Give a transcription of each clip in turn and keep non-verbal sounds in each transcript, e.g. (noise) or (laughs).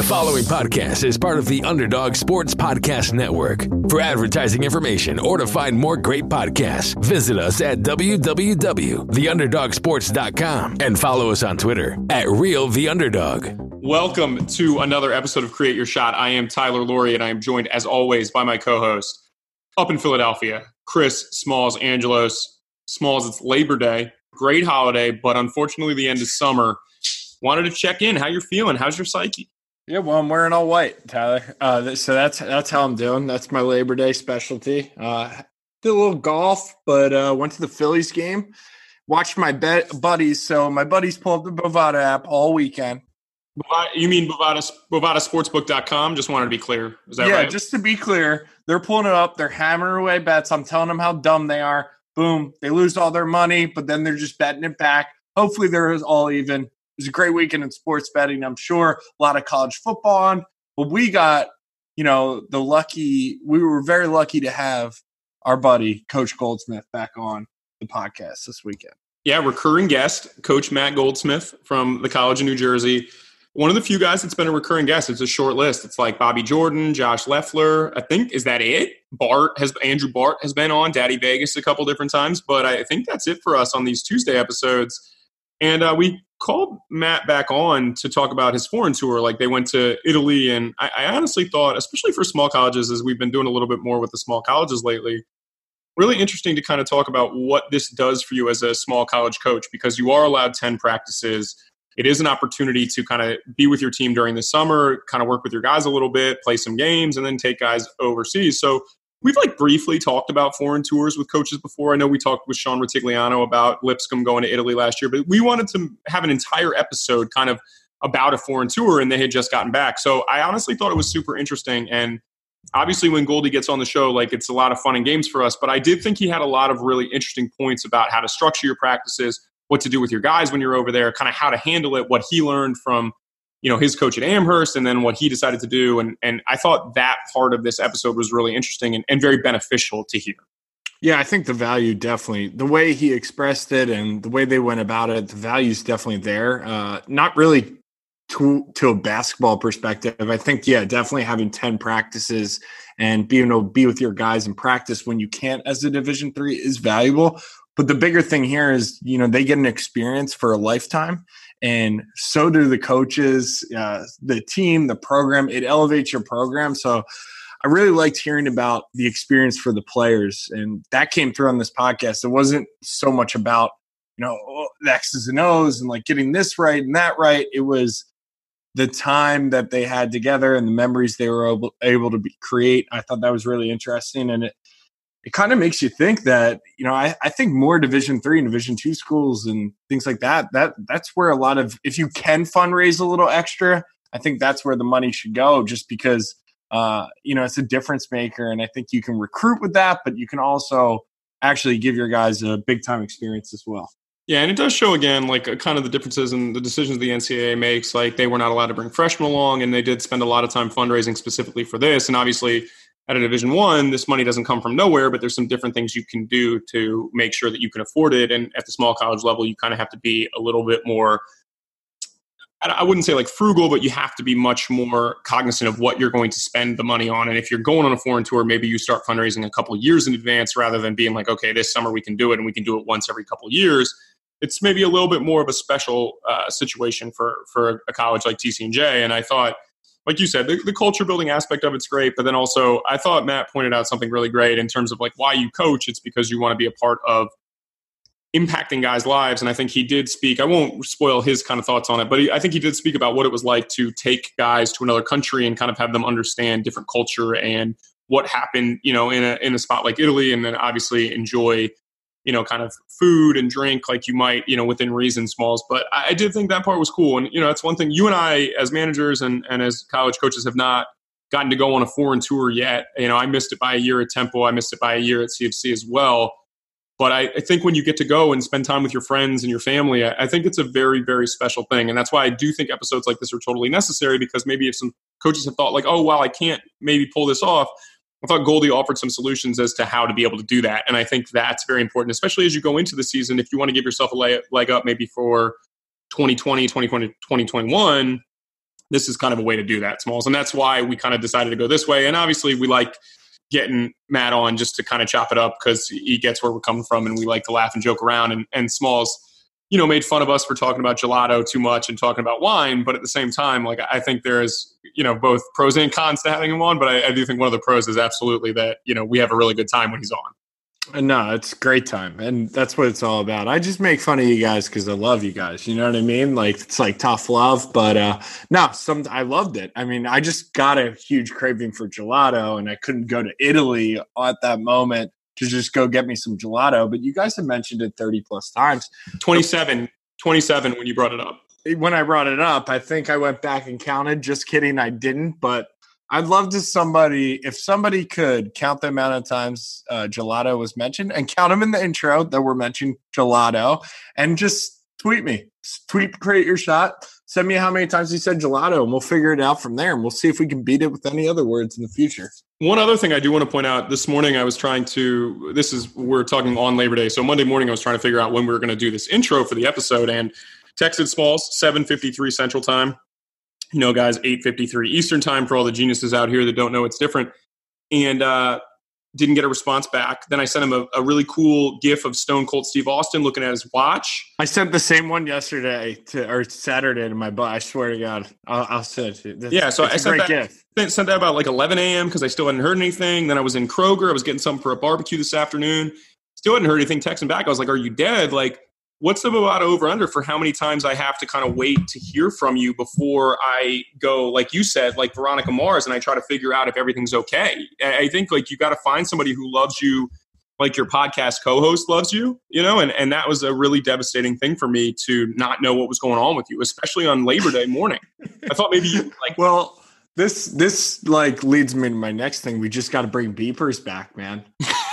The following podcast is part of the Underdog Sports Podcast Network. For advertising information or to find more great podcasts, visit us at www.theunderdogsports.com and follow us on Twitter at Real The Underdog. Welcome to another episode of Create Your Shot. I am Tyler Laurie, and I am joined, as always, by my co-host up in Philadelphia, Chris Smalls Angelos. Smalls, it's Labor Day, great holiday, but unfortunately, the end of summer. Wanted to check in. How you're feeling? How's your psyche? Yeah, well, I'm wearing all white, Tyler. Uh, so that's that's how I'm doing. That's my Labor Day specialty. Uh, did a little golf, but uh, went to the Phillies game. Watched my be- buddies. So my buddies pulled up the Bovada app all weekend. You mean Bovada, BovadaSportsbook.com? Just wanted to be clear. Is that yeah, right? just to be clear, they're pulling it up. They're hammering away bets. I'm telling them how dumb they are. Boom, they lose all their money, but then they're just betting it back. Hopefully, they're all even was a great weekend in sports betting. I'm sure a lot of college football on, but we got, you know, the lucky, we were very lucky to have our buddy, Coach Goldsmith, back on the podcast this weekend. Yeah, recurring guest, Coach Matt Goldsmith from the College of New Jersey. One of the few guys that's been a recurring guest. It's a short list. It's like Bobby Jordan, Josh Leffler. I think is that it. Bart has Andrew Bart has been on Daddy Vegas a couple different times, but I think that's it for us on these Tuesday episodes. And uh, we called Matt back on to talk about his foreign tour. Like they went to Italy, and I, I, honestly thought, especially for small colleges, as we've been doing a little bit more with the small colleges lately, really interesting to kind of talk about what this does for you as a small college coach because you are allowed 10 practices. It is an opportunity to kind of be with your team during the summer, kind of work with your guys a little bit, play some games, and then take guys overseas. So We've like briefly talked about foreign tours with coaches before. I know we talked with Sean Rutigliano about Lipscomb going to Italy last year, but we wanted to have an entire episode kind of about a foreign tour, and they had just gotten back. So I honestly thought it was super interesting. And obviously, when Goldie gets on the show, like it's a lot of fun and games for us. But I did think he had a lot of really interesting points about how to structure your practices, what to do with your guys when you're over there, kind of how to handle it, what he learned from you know his coach at Amherst and then what he decided to do and and I thought that part of this episode was really interesting and, and very beneficial to hear. Yeah, I think the value definitely the way he expressed it and the way they went about it, the value is definitely there. Uh, not really to to a basketball perspective. I think yeah, definitely having ten practices and being able to be with your guys and practice when you can't as a Division three is valuable. But the bigger thing here is you know they get an experience for a lifetime, and so do the coaches, uh, the team, the program. It elevates your program. So I really liked hearing about the experience for the players, and that came through on this podcast. It wasn't so much about you know the X's and O's and like getting this right and that right. It was the time that they had together and the memories they were able, able to be, create. I thought that was really interesting, and it it kind of makes you think that you know I, I think more division three and division two schools and things like that that that's where a lot of if you can fundraise a little extra i think that's where the money should go just because uh, you know it's a difference maker and i think you can recruit with that but you can also actually give your guys a big time experience as well yeah, and it does show again, like uh, kind of the differences in the decisions the NCAA makes. Like they were not allowed to bring freshmen along, and they did spend a lot of time fundraising specifically for this. And obviously, at a division one this money doesn't come from nowhere but there's some different things you can do to make sure that you can afford it and at the small college level you kind of have to be a little bit more I wouldn't say like frugal, but you have to be much more cognizant of what you're going to spend the money on. And if you're going on a foreign tour, maybe you start fundraising a couple years in advance rather than being like, okay, this summer we can do it and we can do it once every couple years. It's maybe a little bit more of a special uh, situation for for a college like TCNJ. And I thought like you said, the, the, culture building aspect of it's great, but then also I thought Matt pointed out something really great in terms of like why you coach. It's because you want to be a part of impacting guys' lives. And I think he did speak. I won't spoil his kind of thoughts on it, but he, I think he did speak about what it was like to take guys to another country and kind of have them understand different culture and what happened, you know, in a in a spot like Italy, and then obviously enjoy you know, kind of food and drink like you might, you know, within reason smalls. But I, did think that part was cool. And, you know, that's one thing you and I, as managers and, and as college coaches, have not gotten to go on a foreign tour yet. You know, I missed it by a year at Temple, I missed it by a year at CFC as well. But I, I think when you get to go and spend time with your friends and your family, I, I think it's a very, very special thing. And that's why I do think episodes like this are totally necessary because maybe if some coaches have thought, like, oh, well, I can't maybe pull this off, I thought Goldie offered some solutions as to how to be able to do that. And I think that's very important, especially as you go into the season. If you want to give yourself a leg, up maybe for 2020, 2020, 2021, this is kind of a way to do that, Smalls. And that's why we kind of decided to go this way. And obviously, we like getting Matt on just to kind of chop it up because he gets where we're coming from and we like to laugh and joke around. And, and Smalls, you know, made fun of us for talking about gelato too much and talking about wine. But at the same time, like, I think there's, you know, both pros and cons to having him on. But I, I do think one of the pros is absolutely that, you know, we have a really good time when he's on. And no, it's great time, and that's what it's all about. I just make fun of you guys because I love you guys. You know what I mean? Like it's like tough love, but uh no, some I loved it. I mean, I just got a huge craving for gelato, and I couldn't go to Italy at that moment to just go get me some gelato. But you guys have mentioned it thirty plus times. 27, 27 when you brought it up. When I brought it up, I think I went back and counted. Just kidding, I didn't, but I'd love to somebody if somebody could count the amount of times uh, gelato was mentioned and count them in the intro that were mentioned gelato and just tweet me. Tweet create your shot. Send me how many times he said gelato and we'll figure it out from there and we'll see if we can beat it with any other words in the future. One other thing I do want to point out this morning I was trying to this is we're talking on Labor Day. So Monday morning I was trying to figure out when we were going to do this intro for the episode and texted Smalls 7:53 Central Time you know, guys, 8.53 Eastern time for all the geniuses out here that don't know it's different. And uh, didn't get a response back. Then I sent him a, a, really cool GIF of Stone Cold Steve Austin looking at his watch. I sent the same one yesterday to, or Saturday to my butt. I swear to God, I'll, I'll send it to you. This, yeah, so I sent that, GIF. sent that about like 11 a.m. because I still hadn't heard anything. Then I was in Kroger. I was getting something for a barbecue this afternoon. Still hadn't heard anything. Texting back, I was like, "Are you dead?" Like what's the Bovada over under for how many times I have to kind of wait to hear from you before I go, like you said, like Veronica Mars, and I try to figure out if everything's okay. I think like you got to find somebody who loves you like your podcast co-host loves you, you know, and, and that was a really devastating thing for me to not know what was going on with you, especially on Labor Day morning. I thought maybe you like (laughs) well this this like leads me to my next thing. We just got to bring beepers back, man.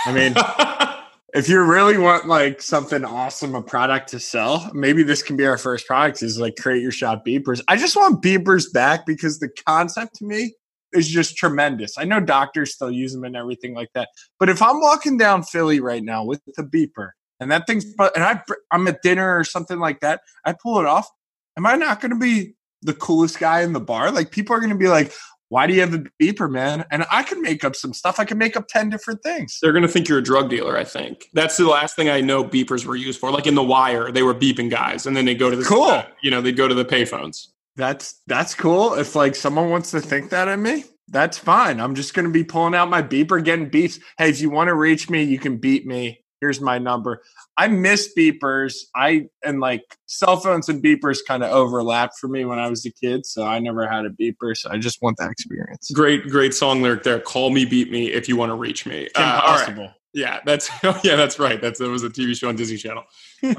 I mean, (laughs) if you really want like something awesome, a product to sell, maybe this can be our first product is like create your shot beepers. I just want beepers back because the concept to me is just tremendous. I know doctors still use them and everything like that. But if I'm walking down Philly right now with the beeper and that thing's, and I, I'm at dinner or something like that, I pull it off. Am I not going to be the coolest guy in the bar? Like people are going to be like, why do you have a beeper, man? And I can make up some stuff. I can make up 10 different things. They're going to think you're a drug dealer, I think. That's the last thing I know beepers were used for. Like in The Wire, they were beeping guys and then they go to the Cool. You know, they'd go to the payphones. That's that's cool. If like someone wants to think that of me, that's fine. I'm just going to be pulling out my beeper, getting beeps. Hey, if you want to reach me, you can beat me here's my number. I miss beepers. I and like cell phones and beepers kind of overlapped for me when I was a kid, so I never had a beeper. So I just want that experience. Great, great song lyric there. Call me, beat me if you want to reach me. Uh, Kim Possible. Yeah, that's (laughs) oh, yeah, that's right. That's it was a TV show on Disney Channel. (laughs) we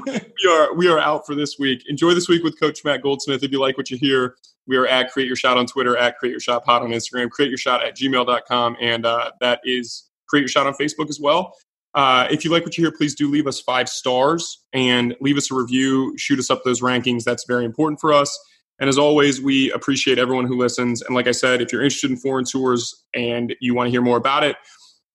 are we are out for this week. Enjoy this week with Coach Matt Goldsmith. If you like what you hear, we are at Create Your Shot on Twitter, at Create Your Shot Pod on Instagram, Create Your Shot at gmail.com, and uh, that is Create Your Shot on Facebook as well. Uh, if you like what you hear, please do leave us five stars and leave us a review. Shoot us up those rankings. That's very important for us. And as always, we appreciate everyone who listens. And like I said, if you're interested in foreign tours and you want to hear more about it,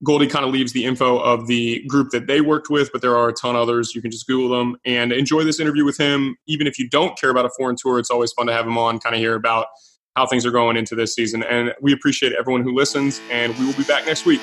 Goldie kind of leaves the info of the group that they worked with, but there are a ton of others. You can just Google them and enjoy this interview with him. Even if you don't care about a foreign tour, it's always fun to have him on, kind of hear about how things are going into this season. And we appreciate everyone who listens, and we will be back next week.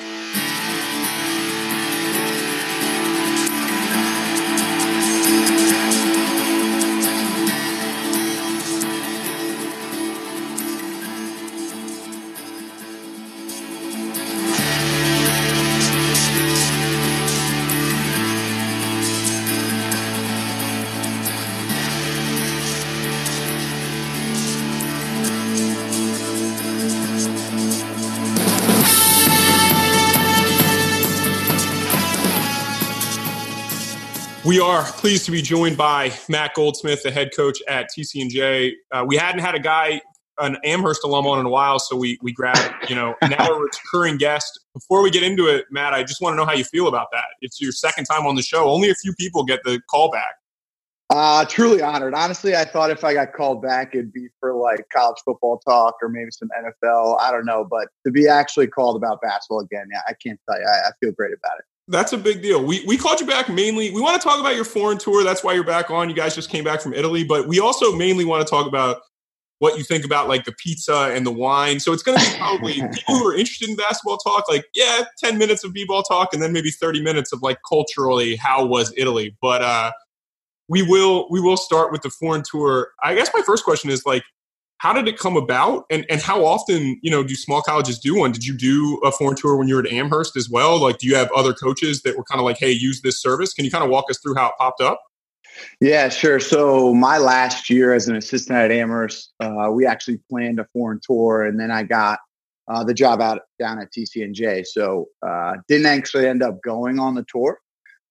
We are pleased to be joined by Matt Goldsmith, the head coach at TCNJ. Uh, we hadn't had a guy, an Amherst alum on in a while, so we we grabbed, you know, now a (laughs) recurring guest. Before we get into it, Matt, I just want to know how you feel about that. It's your second time on the show. Only a few people get the call back. Uh, truly honored. Honestly, I thought if I got called back, it'd be for like college football talk or maybe some NFL. I don't know, but to be actually called about basketball again, yeah, I can't tell you. I, I feel great about it. That's a big deal. We we called you back mainly. We want to talk about your foreign tour. That's why you're back on. You guys just came back from Italy, but we also mainly want to talk about what you think about like the pizza and the wine. So it's going to be probably (laughs) people who are interested in basketball talk, like, yeah, 10 minutes of b-ball talk and then maybe 30 minutes of like culturally, how was Italy? But uh, we will, we will start with the foreign tour. I guess my first question is like, how did it come about? And, and how often you know do small colleges do one? Did you do a foreign tour when you were at amherst as well? Like do you have other coaches that were kind of like hey use this service? Can you kind of walk us through how it popped up? Yeah, sure. So my last year as an assistant at Amherst, uh, we actually planned a foreign tour, and then I got uh, the job out down at TCNJ. So uh, didn't actually end up going on the tour,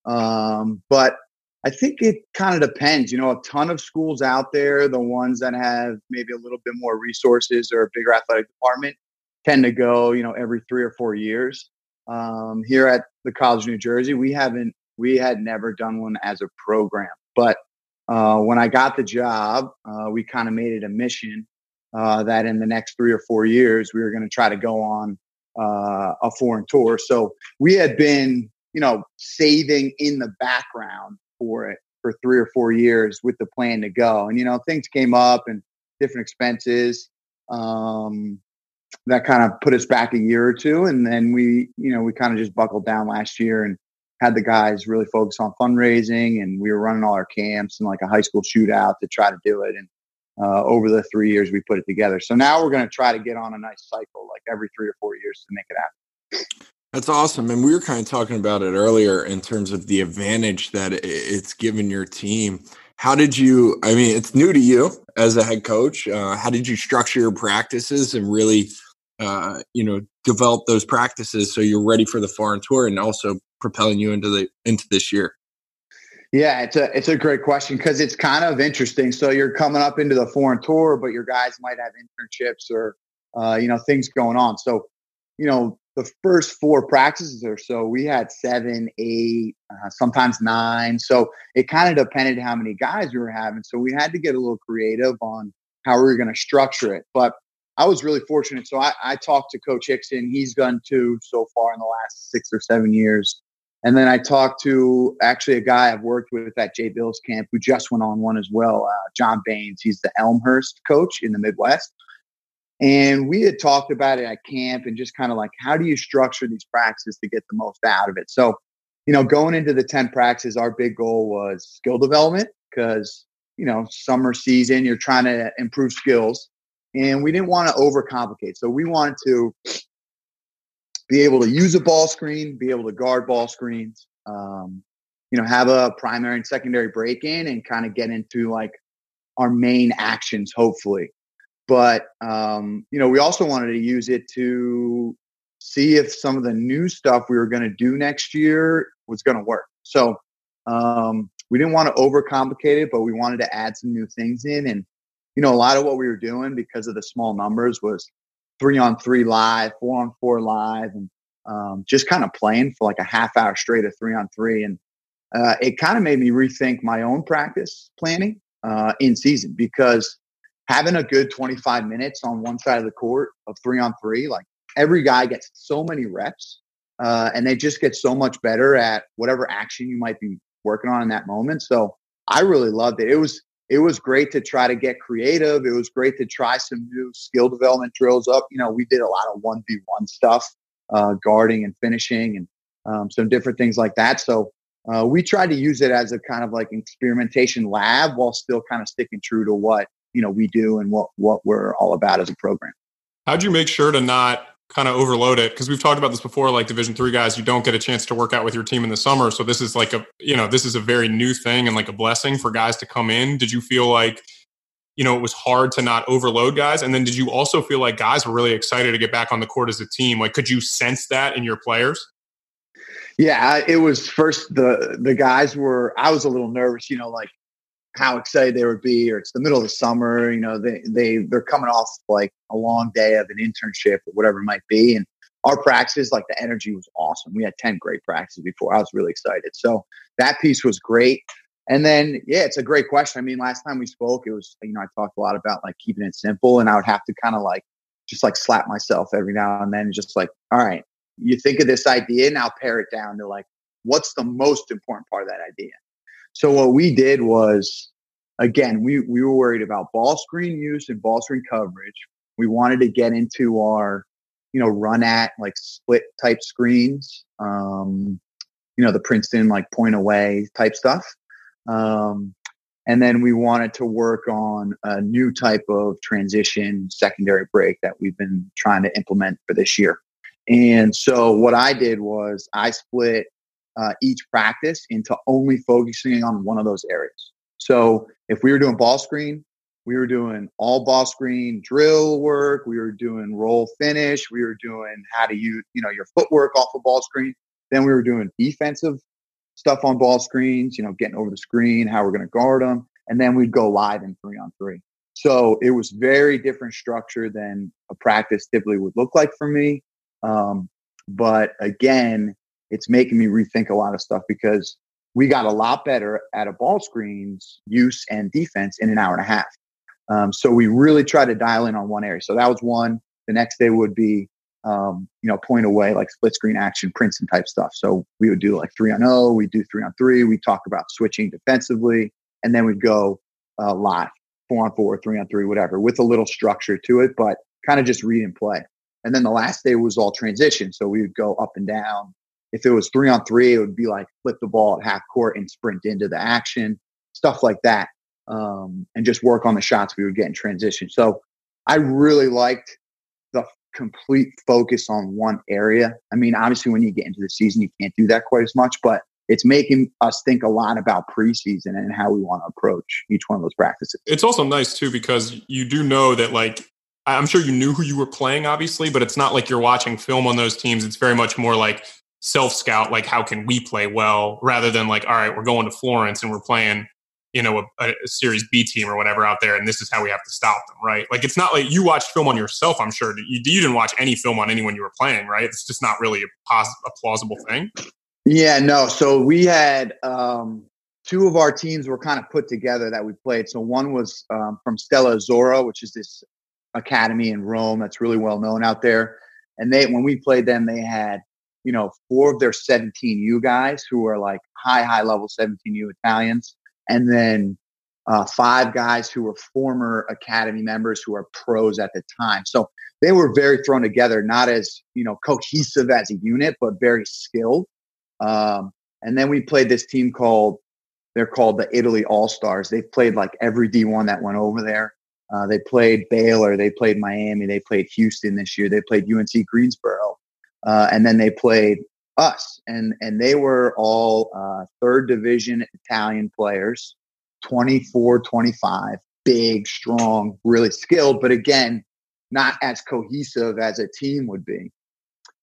um, but I think it kind of depends. You know, a ton of schools out there, the ones that have maybe a little bit more resources or a bigger athletic department, tend to go. You know, every three or four years. Um, here at the College of New Jersey, we haven't. We had never done one as a program. But uh, when I got the job, uh, we kind of made it a mission uh, that in the next three or four years, we were going to try to go on uh, a foreign tour. So we had been, you know, saving in the background for it for three or four years with the plan to go. And, you know, things came up and different expenses um, that kind of put us back a year or two. And then we, you know, we kind of just buckled down last year and had the guys really focus on fundraising and we were running all our camps and like a high school shootout to try to do it and uh, over the three years we put it together so now we're going to try to get on a nice cycle like every three or four years to make it happen that's awesome and we were kind of talking about it earlier in terms of the advantage that it's given your team how did you i mean it's new to you as a head coach uh, how did you structure your practices and really uh, you know develop those practices so you're ready for the foreign tour and also propelling you into the into this year? Yeah, it's a it's a great question because it's kind of interesting. So you're coming up into the foreign tour, but your guys might have internships or uh, you know things going on. So you know the first four practices or so, we had seven, eight, uh, sometimes nine. So it kind of depended how many guys we were having. So we had to get a little creative on how we were going to structure it. But I was really fortunate. So I, I talked to Coach Hixon. He's done two so far in the last six or seven years. And then I talked to actually a guy I've worked with at Jay Bilas' camp who just went on one as well, uh, John Baines. He's the Elmhurst coach in the Midwest. And we had talked about it at camp and just kind of like, how do you structure these practices to get the most out of it? So, you know, going into the 10 practices, our big goal was skill development because, you know, summer season, you're trying to improve skills. And we didn't want to overcomplicate. So we wanted to be able to use a ball screen, be able to guard ball screens, um, you know, have a primary and secondary break in and kind of get into like our main actions, hopefully. But, um, you know, we also wanted to use it to see if some of the new stuff we were going to do next year was going to work. So um, we didn't want to overcomplicate it, but we wanted to add some new things in. And, you know, a lot of what we were doing because of the small numbers was three on three live, four on four live, and um, just kind of playing for like a half hour straight of three on three. And uh, it kind of made me rethink my own practice planning uh, in season because having a good 25 minutes on one side of the court of three on three, like every guy gets so many reps uh, and they just get so much better at whatever action you might be working on in that moment. So I really loved it. It was it was great to try to get creative. It was great to try some new skill development drills up. You know, we did a lot of 1v1 stuff, uh, guarding and finishing and um, some different things like that. So uh, we tried to use it as a kind of like experimentation lab while still kind of sticking true to what, you know, we do and what, what we're all about as a program. How'd you make sure to not kind of overload it? Because we've talked about this before like division three guys you don't get a chance to work out with your team in the summer. So this is like a you know this is a very new thing and like a blessing for guys to come in. Did you feel like you know it was hard to not overload guys? And then did you also feel like guys were really excited to get back on the court as a team? Like could you sense that in your players? Yeah it was first the the guys were i was a little nervous you know like how excited they would be, or it's the middle of the summer, you know, they they they're coming off like a long day of an internship or whatever it might be. And our practices, like the energy was awesome. We had 10 great practices before. I was really excited. So that piece was great. And then, yeah, it's a great question. I mean, last time we spoke, it was, you know, I talked a lot about like keeping it simple and I would have to kind of like just like slap myself every now and then, just like, all right, you think of this idea, now pare it down to like, what's the most important part of that idea? So what we did was again, we, we were worried about ball screen use and ball screen coverage. We wanted to get into our, you know, run at like split type screens, um, you know, the Princeton like point away type stuff. Um, and then we wanted to work on a new type of transition secondary break that we've been trying to implement for this year. And so what I did was I split uh, each practice into only focusing on one of those areas. So if we were doing ball screen, we were doing all ball screen drill work. We were doing roll finish. We were doing how to use, you know, your footwork off of ball screen. Then we were doing defensive stuff on ball screens, you know, getting over the screen, how we're going to guard them. And then we'd go live in three on three. So it was very different structure than a practice typically would look like for me. Um, but again, it's making me rethink a lot of stuff because we got a lot better at a ball screens use and defense in an hour and a half. Um, so we really try to dial in on one area. So that was one. The next day would be, um, you know, point away, like split screen action, Princeton type stuff. So we would do like three on zero. Oh, we do three on three. We talk about switching defensively, and then we'd go uh, live, four on four, three on three, whatever, with a little structure to it, but kind of just read and play. And then the last day was all transition. So we would go up and down. If it was three on three, it would be like flip the ball at half court and sprint into the action, stuff like that um, and just work on the shots we would get in transition. So I really liked the complete focus on one area. I mean, obviously, when you get into the season, you can't do that quite as much, but it's making us think a lot about preseason and how we want to approach each one of those practices. It's also nice too because you do know that like I'm sure you knew who you were playing, obviously, but it's not like you're watching film on those teams. It's very much more like self scout, like how can we play well, rather than like, all right, we're going to Florence and we're playing you know a, a, Serie B team or whatever out there and this is how we have to stop them right? Like it's not like you watched film on yourself i'm sure you, you didn't watch any film on anyone you were playing right? It's just not really a, pos- a plausible thing. Yeah no so we had um, two of our teams were kind of put together that we played. So one was um, from Stella Azzurra which is this academy in rome that's really well known out there and they when we played them they had you know four of their 17u guys who are like high high level 17u italians and then uh, five guys who were former academy members who are pros at the time. So they were very thrown together, not as you know cohesive as a unit, but very skilled. Um, and then we played this team called they're called the Italy All Stars. They've played like every D1 that went over there. Uh, they played Baylor, they played Miami, they played Houston this year, they played UNC Greensboro, uh, and then they played us, and and they were all uh, third division Italian players, 24, 25, big, strong, really skilled, but again, not as cohesive as a team would be.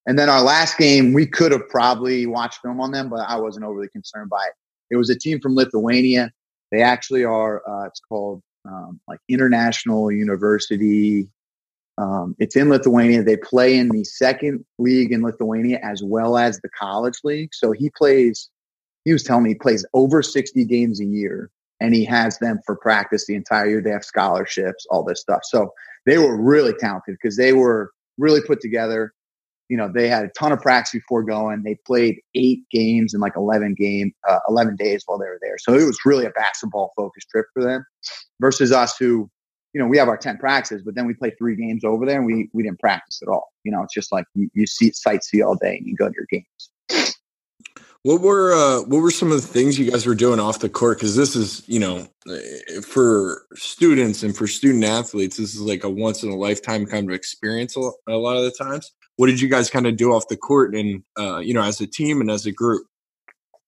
And then our last game, we could have probably watched film on them, but I wasn't overly concerned by it. It was a team from Lithuania. They actually are. Uh, it's called um, like International University um, it's in Lithuania. They play in the second league in Lithuania as well as the college league. So he plays, he was telling me he plays over 60 games a year and he has them for practice the entire year. They have scholarships, all this stuff. So they were really talented because they were really put together. You know, they had a ton of practice before going. They played eight games in like 11 game, uh, 11 days while they were there. So it was really a basketball focused trip for them versus us who you know, we have our 10 practices, but then we play three games over there and we, we didn't practice at all. You know, it's just like you, you see sightsee all day and you go to your games. What were uh, what were some of the things you guys were doing off the court? Because this is, you know, eh, for students and for student athletes, this is like a once in a lifetime kind of experience. A lot of the times, what did you guys kind of do off the court and uh, you know, as a team and as a group?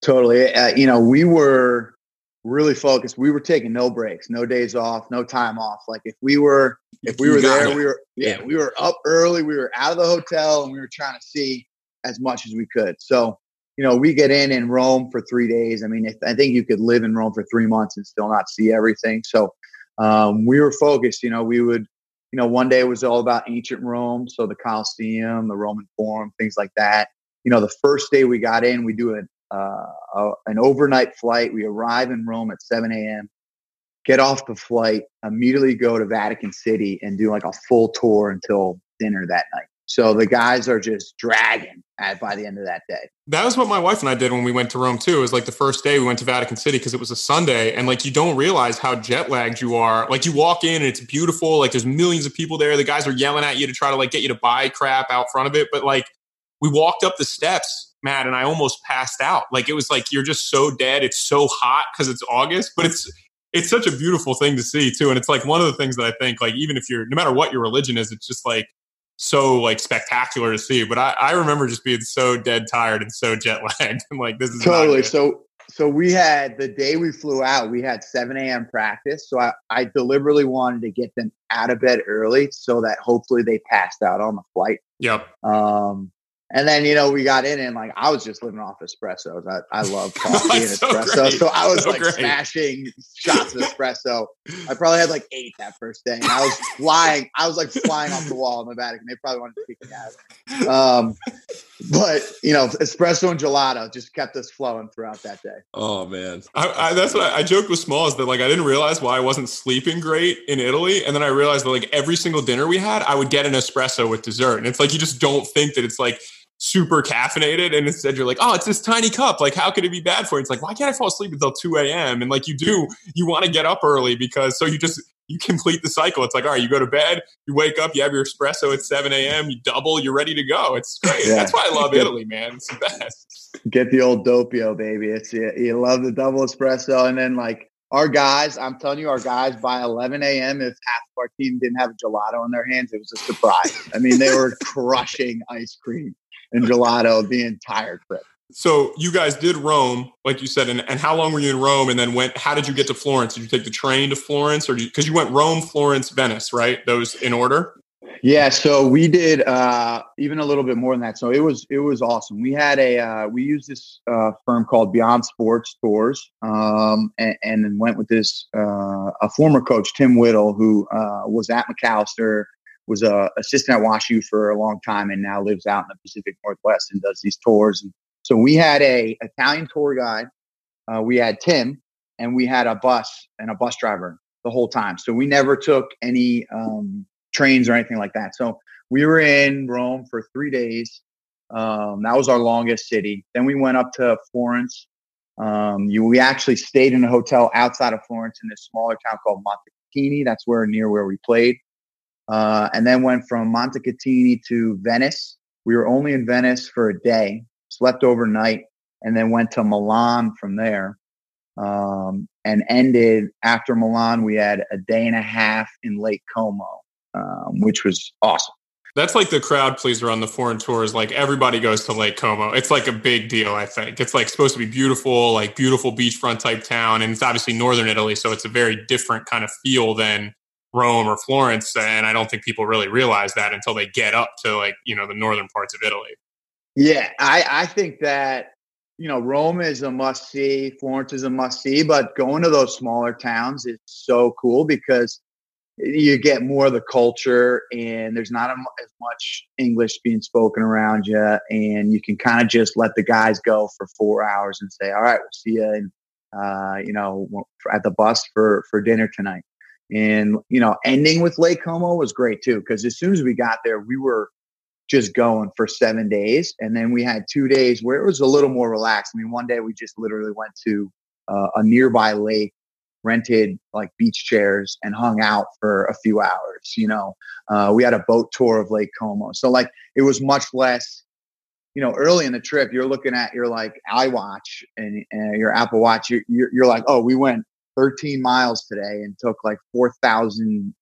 Totally. Uh, you know, we were really focused. We were taking no breaks, no days off, no time off. Like if we were if we were there, it. we were yeah, yeah, we were up early, we were out of the hotel and we were trying to see as much as we could. So, you know, we get in in Rome for 3 days. I mean, if, I think you could live in Rome for 3 months and still not see everything. So, um, we were focused, you know, we would you know, one day was all about ancient Rome, so the Colosseum, the Roman Forum, things like that. You know, the first day we got in, we do a uh, an overnight flight. We arrive in Rome at 7 a.m., get off the flight, immediately go to Vatican City and do like a full tour until dinner that night. So the guys are just dragging at by the end of that day. That was what my wife and I did when we went to Rome too. It was like the first day we went to Vatican City because it was a Sunday, and like you don't realize how jet lagged you are. Like you walk in and it's beautiful. Like there's millions of people there. The guys are yelling at you to try to like get you to buy crap out front of it, but like we walked up the steps, Matt, and I almost passed out. Like it was like you're just so dead. It's so hot because it's August, but it's it's such a beautiful thing to see too. And it's like one of the things that I think like even if you're no matter what your religion is, it's just like so like spectacular to see. But I, I remember just being so dead tired and so jet (laughs) lagged. I'm like, this is totally so. So we had the day we flew out, we had 7 a.m. practice. So I, I deliberately wanted to get them out of bed early so that hopefully they passed out on the flight. Yep. Um, and then you know we got in and like I was just living off espressos. I, I love (laughs) coffee and espresso, so, so I was so like great. smashing shots of espresso. I probably had like eight that first day, and I was (laughs) flying. I was like flying off the wall in the Vatican. They probably wanted to kick me out. Um, but you know, espresso and gelato just kept us flowing throughout that day. Oh man, I, I, that's what I, I joked with Smalls that like I didn't realize why I wasn't sleeping great in Italy, and then I realized that like every single dinner we had, I would get an espresso with dessert, and it's like you just don't think that it's like super caffeinated and instead you're like oh it's this tiny cup. Like how could it be bad for you? It's like why can't i fall asleep until 2 a.m and like you do you want to get up early because so you just you complete the cycle. It's like all right you go to bed you wake up you have your espresso at 7 a.m you double you're ready to go. It's great. Yeah. that's why i (laughs) love italy man. It's the best. Get the old doppio baby. It's you, you love the double espresso. And then like our guys, I'm telling you, our guys by 11 a.m., if half of our team didn't have a gelato in their hands, it was a surprise. I mean, they were (laughs) crushing ice cream and gelato the entire trip. So you guys did Rome, like you said, and, and how long were you in Rome? And then went. How did you get to Florence? Did you take the train to Florence, or because you, you, went Rome, Florence, Venice, right? Those in order. Yeah, so we did uh, even a little bit more than that. So it was it was awesome. We had a uh, we used this uh, firm called Beyond Sports Tours, um, and, and, then went with this uh, a former coach Tim Whittle who uh, was at Macalester was a assistant at WashU for a long time and now lives out in the Pacific Northwest and does these tours. And so we had a Italian tour guide, uh, we had Tim, and we had a bus and a bus driver the whole time. So we never took any um, trains or anything like that. So we were in Rome for three days. Um, that was our longest city. Then we went up to Florence. Um, you, we actually stayed in a hotel outside of Florence in this smaller town called Montecatini. That's where near where we played uh, and then went from Montecatini to Venice. We were only in Venice for a day, slept overnight, and then went to Milan from there. Um, and ended after Milan, we had a day and a half in Lake Como, um, which was awesome. That's like the crowd pleaser on the foreign tours. Like everybody goes to Lake Como. It's like a big deal, I think. It's like supposed to be beautiful, like beautiful beachfront type town. And it's obviously northern Italy. So it's a very different kind of feel than Rome or Florence, and I don't think people really realize that until they get up to like you know the northern parts of Italy. Yeah, I I think that you know Rome is a must see, Florence is a must see, but going to those smaller towns is so cool because you get more of the culture and there's not a, as much English being spoken around you, and you can kind of just let the guys go for four hours and say, "All right, we'll see you." And uh, you know, at the bus for for dinner tonight. And, you know, ending with Lake Como was great too, because as soon as we got there, we were just going for seven days. And then we had two days where it was a little more relaxed. I mean, one day we just literally went to uh, a nearby lake, rented like beach chairs and hung out for a few hours. You know, uh, we had a boat tour of Lake Como. So, like, it was much less. You know, early in the trip, you're looking at your like iWatch and, and your Apple Watch. You're, you're, you're like, oh, we went 13 miles today and took like 4,000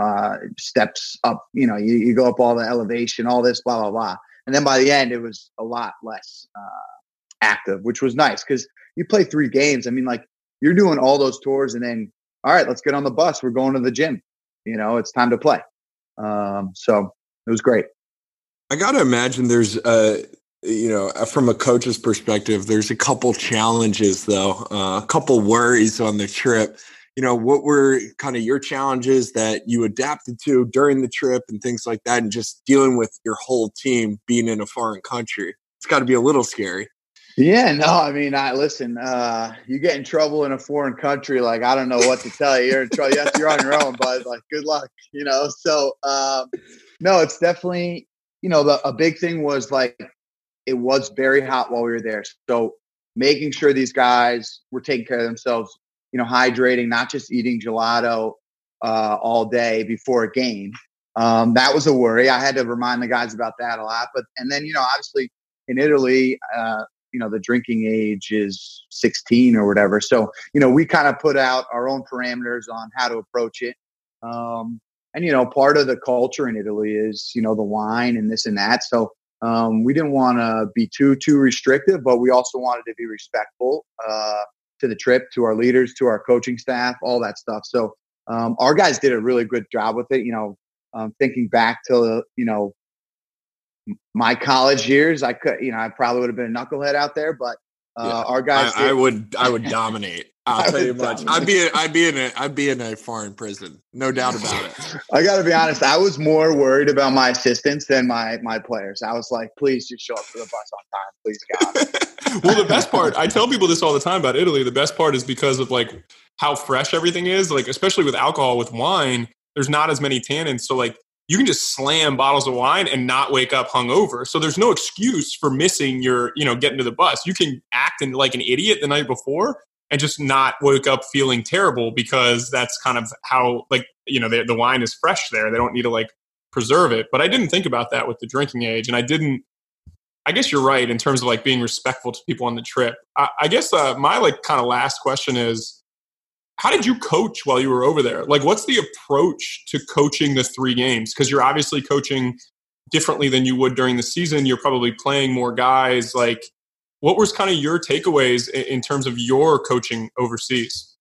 uh, steps up. You know, you, you go up all the elevation, all this, blah, blah, blah. And then by the end, it was a lot less uh, active, which was nice because you play three games. I mean, like you're doing all those tours and then, all right, let's get on the bus. We're going to the gym. You know, it's time to play. Um, so it was great. I got to imagine there's uh, you know, uh, from a coach's perspective, there's a couple challenges though, uh, a couple worries on the trip. You know, what were kind of your challenges that you adapted to during the trip and things like that, and just dealing with your whole team being in a foreign country? It's got to be a little scary. Yeah, no, I mean, I listen. Uh, you get in trouble in a foreign country, like I don't know what to tell you. You're in trouble. Yes, you're on your own, but like, good luck, you know. So, um, no, it's definitely you know, the, a big thing was like it was very hot while we were there. So making sure these guys were taking care of themselves, you know, hydrating, not just eating gelato uh, all day before a game. Um, that was a worry. I had to remind the guys about that a lot. But and then you know, obviously in Italy, uh, you know, the drinking age is 16 or whatever. So you know, we kind of put out our own parameters on how to approach it. Um, and you know, part of the culture in Italy is you know the wine and this and that. So um, we didn't want to be too too restrictive, but we also wanted to be respectful uh, to the trip, to our leaders, to our coaching staff, all that stuff. So um, our guys did a really good job with it. You know, um, thinking back to you know my college years, I could you know I probably would have been a knucklehead out there, but uh, yeah, our guys. I, I, would I would (laughs) dominate. I'll tell you much. I'd be I'd be in a I'd be in a foreign prison, no doubt about it. (laughs) I got to be honest. I was more worried about my assistants than my my players. I was like, please just show up to the bus on time, please, God. (laughs) well, the best part, I tell people this all the time about Italy. The best part is because of like how fresh everything is. Like especially with alcohol, with wine, there's not as many tannins. So like you can just slam bottles of wine and not wake up hungover. So there's no excuse for missing your, you know, getting to the bus. You can act in like an idiot the night before and just not wake up feeling terrible because that's kind of how like, you know, the, the wine is fresh there. They don't need to like preserve it. But I didn't think about that with the drinking age. And I didn't, I guess you're right in terms of like being respectful to people on the trip. I, I guess uh, my like kind of last question is, how did you coach while you were over there? Like, what's the approach to coaching the three games? Because you're obviously coaching differently than you would during the season. You're probably playing more guys. Like, what was kind of your takeaways in terms of your coaching overseas?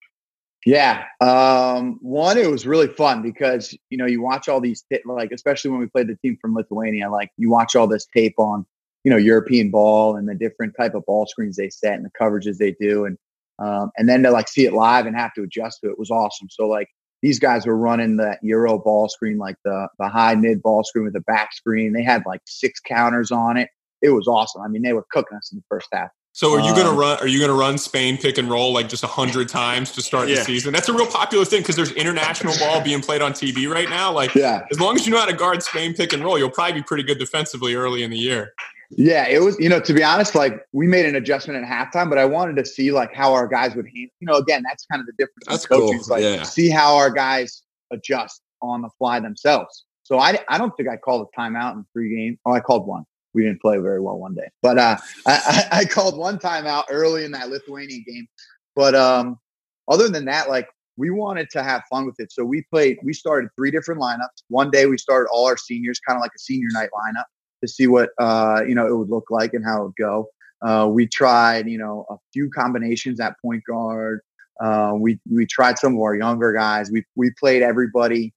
Yeah, um, one, it was really fun because you know you watch all these like, especially when we played the team from Lithuania, like you watch all this tape on you know European ball and the different type of ball screens they set and the coverages they do, and um, and then to like see it live and have to adjust to it was awesome. So like these guys were running that Euro ball screen, like the the high mid ball screen with the back screen. They had like six counters on it. It was awesome. I mean, they were cooking us in the first half. So are you going to um, run? Are you going to run Spain pick and roll like just a hundred times to start yeah. the season? That's a real popular thing because there's international ball being played on TV right now. Like, yeah. as long as you know how to guard Spain pick and roll, you'll probably be pretty good defensively early in the year. Yeah, it was, you know, to be honest, like we made an adjustment at halftime, but I wanted to see like how our guys would handle, you know, again, that's kind of the difference. That's cool. Like yeah. see how our guys adjust on the fly themselves. So I, I don't think I called a timeout in three games. Oh, I called one. We didn't play very well one day, but uh, I, I called one timeout early in that Lithuanian game. But um, other than that, like we wanted to have fun with it. So we played, we started three different lineups. One day we started all our seniors, kind of like a senior night lineup to see what uh, you know it would look like and how it would go. Uh, we tried, you know, a few combinations at point guard. Uh, we we tried some of our younger guys. We we played everybody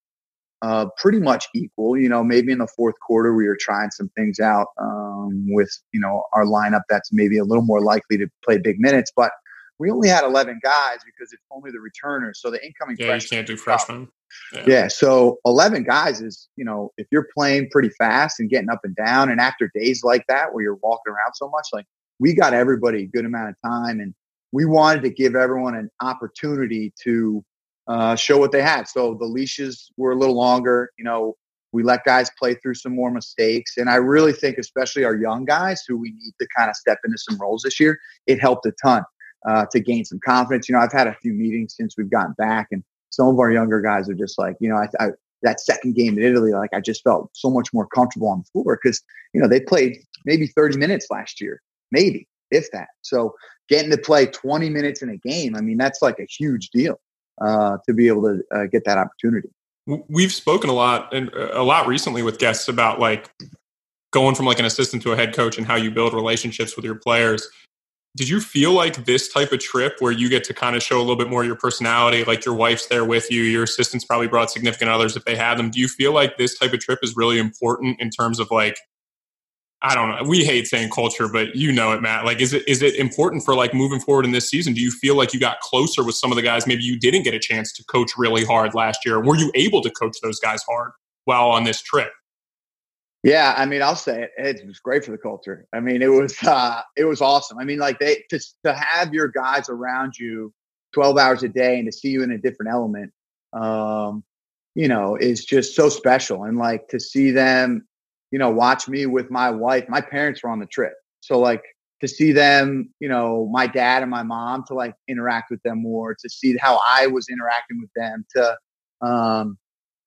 uh, pretty much equal. You know, maybe in the fourth quarter we were trying some things out um, with you know our lineup that's maybe a little more likely to play big minutes, but we only had 11 guys because it's only the returners. So the incoming yeah, you can't do freshmen. Yeah. yeah. So 11 guys is, you know, if you're playing pretty fast and getting up and down, and after days like that where you're walking around so much, like we got everybody a good amount of time, and we wanted to give everyone an opportunity to uh, show what they had. So the leashes were a little longer. You know, we let guys play through some more mistakes, and I really think, especially our young guys, who we need to kind of step into some roles this year, it helped a ton uh, to gain some confidence. You know, I've had a few meetings since we've gotten back, and some of our younger guys are just like, you know, I, I that second game in Italy, like I just felt so much more comfortable on the floor because you know they played maybe 30 minutes last year, maybe if that. So getting to play 20 minutes in a game, I mean, that's like a huge deal uh, to be able to uh, get that opportunity. We've spoken a lot and uh, a lot recently with guests about like going from like an assistant to a head coach and how you build relationships with your players did you feel like this type of trip where you get to kind of show a little bit more of your personality like your wife's there with you your assistants probably brought significant others if they had them do you feel like this type of trip is really important in terms of like i don't know we hate saying culture but you know it matt like is it is it important for like moving forward in this season do you feel like you got closer with some of the guys maybe you didn't get a chance to coach really hard last year were you able to coach those guys hard while on this trip yeah, I mean, I'll say it. It was great for the culture. I mean, it was uh, it was awesome. I mean, like they to to have your guys around you twelve hours a day and to see you in a different element, um, you know, is just so special. And like to see them, you know, watch me with my wife. My parents were on the trip. So like to see them, you know, my dad and my mom to like interact with them more, to see how I was interacting with them, to um,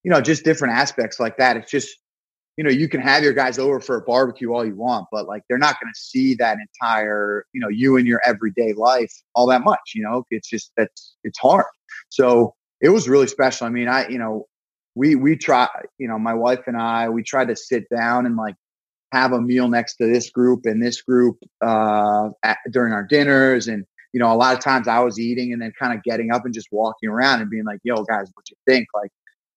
you know, just different aspects like that. It's just, you know, you can have your guys over for a barbecue all you want, but like they're not to see that entire, you know, you and your everyday life all that much. You know, it's just that's it's hard. So it was really special. I mean, I, you know, we we try, you know, my wife and I, we try to sit down and like have a meal next to this group and this group uh, at, during our dinners and you know, a lot of times I was eating and then kind of getting up and just walking around and being like, yo, guys, what you think? Like,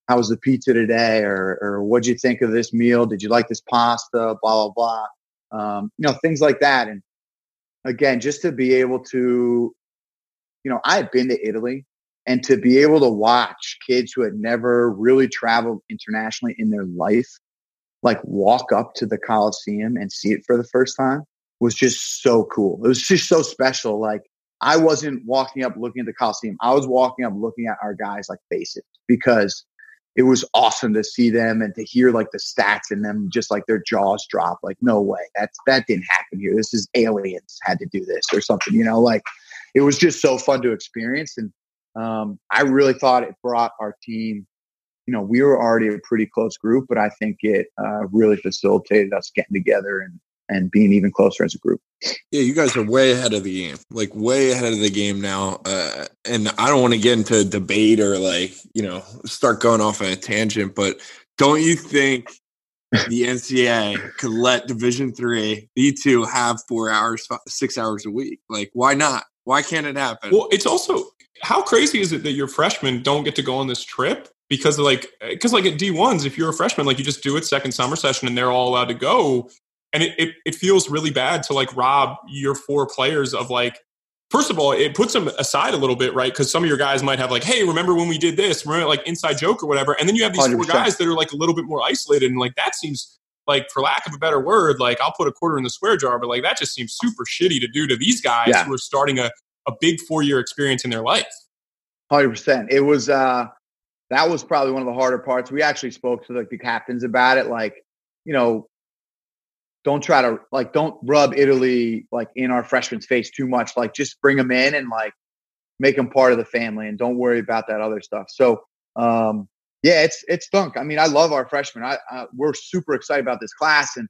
how was the pizza today? Or, or what'd you think of this meal? Did you like this pasta? Blah, blah, blah. Um, you know, things like that. And again, just to be able to, you know, I had been to Italy and to be able to watch kids who had never really traveled internationally in their life, like walk up to the Coliseum and see it for the first time was just so cool. It was just so special. Like, I wasn't walking up looking at the Coliseum. I was walking up looking at our guys like faces because it was awesome to see them and to hear like the stats and them just like their jaws drop. Like, no way, that's that didn't happen here. This is aliens had to do this or something, you know, like it was just so fun to experience. And um, I really thought it brought our team, you know, we were already a pretty close group, but I think it uh, really facilitated us getting together and and being even closer as a group. Yeah, you guys are way ahead of the game, like way ahead of the game now. Uh, and I don't want to get into debate or like, you know, start going off on a tangent, but don't you think the NCAA could let Division three, D two have four hours, six hours a week? Like, why not? Why can't it happen? Well, it's also how crazy is it that your freshmen don't get to go on this trip? Because like, eh, because like at D ones, if you're a freshman, like you just do it second summer session and they're all allowed to go and it, it, it feels really bad to like rob your four players of like first of all, it puts them aside a little bit, right? Because some of your guys might have like, hey, remember when we did this? Remember like inside joke or whatever. And then you have these 100%. four guys that are like a little bit more isolated. And like that seems like, for lack of a better word, like I'll put a quarter in the square jar, but like that just seems super shitty to do to these guys yeah. who are starting a, a big four year experience in their life. 100%. It was, uh, that was probably one of the harder parts. We actually spoke to like the captains about it. Like, you know, don't try to like don't rub Italy like in our freshmen's face too much. Like just bring them in and like make them part of the family and don't worry about that other stuff. So um yeah, it's it's stunk. I mean, I love our freshmen. I, I we're super excited about this class and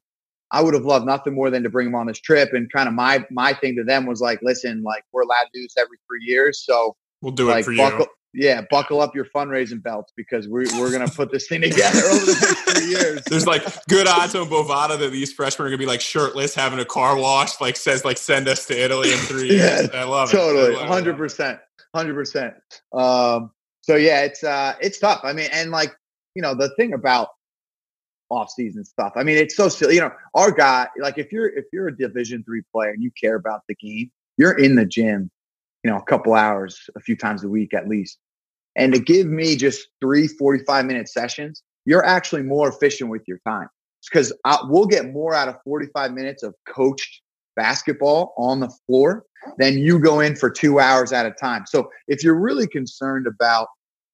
I would have loved nothing more than to bring them on this trip. And kind of my my thing to them was like, listen, like we're allowed to do this every three years, so we'll do like, it for buckle, you yeah, buckle up your fundraising belts because we're we're going to put this thing (laughs) together over the next three years. There's like good odds on Bovada that these freshmen are going to be like shirtless, having a car wash, like says like send us to Italy in three (laughs) years. Yeah, I love totally, it. Totally, hundred percent, hundred percent. Um, so yeah, it's uh, it's tough. I mean, and like you know, the thing about off season stuff. I mean, it's so silly. You know, our guy, like if you're if you're a Division three player and you care about the game, you're in the gym you know, a couple hours a few times a week at least. And to give me just three 45 minute sessions, you're actually more efficient with your time because we'll get more out of 45 minutes of coached basketball on the floor than you go in for two hours at a time. So if you're really concerned about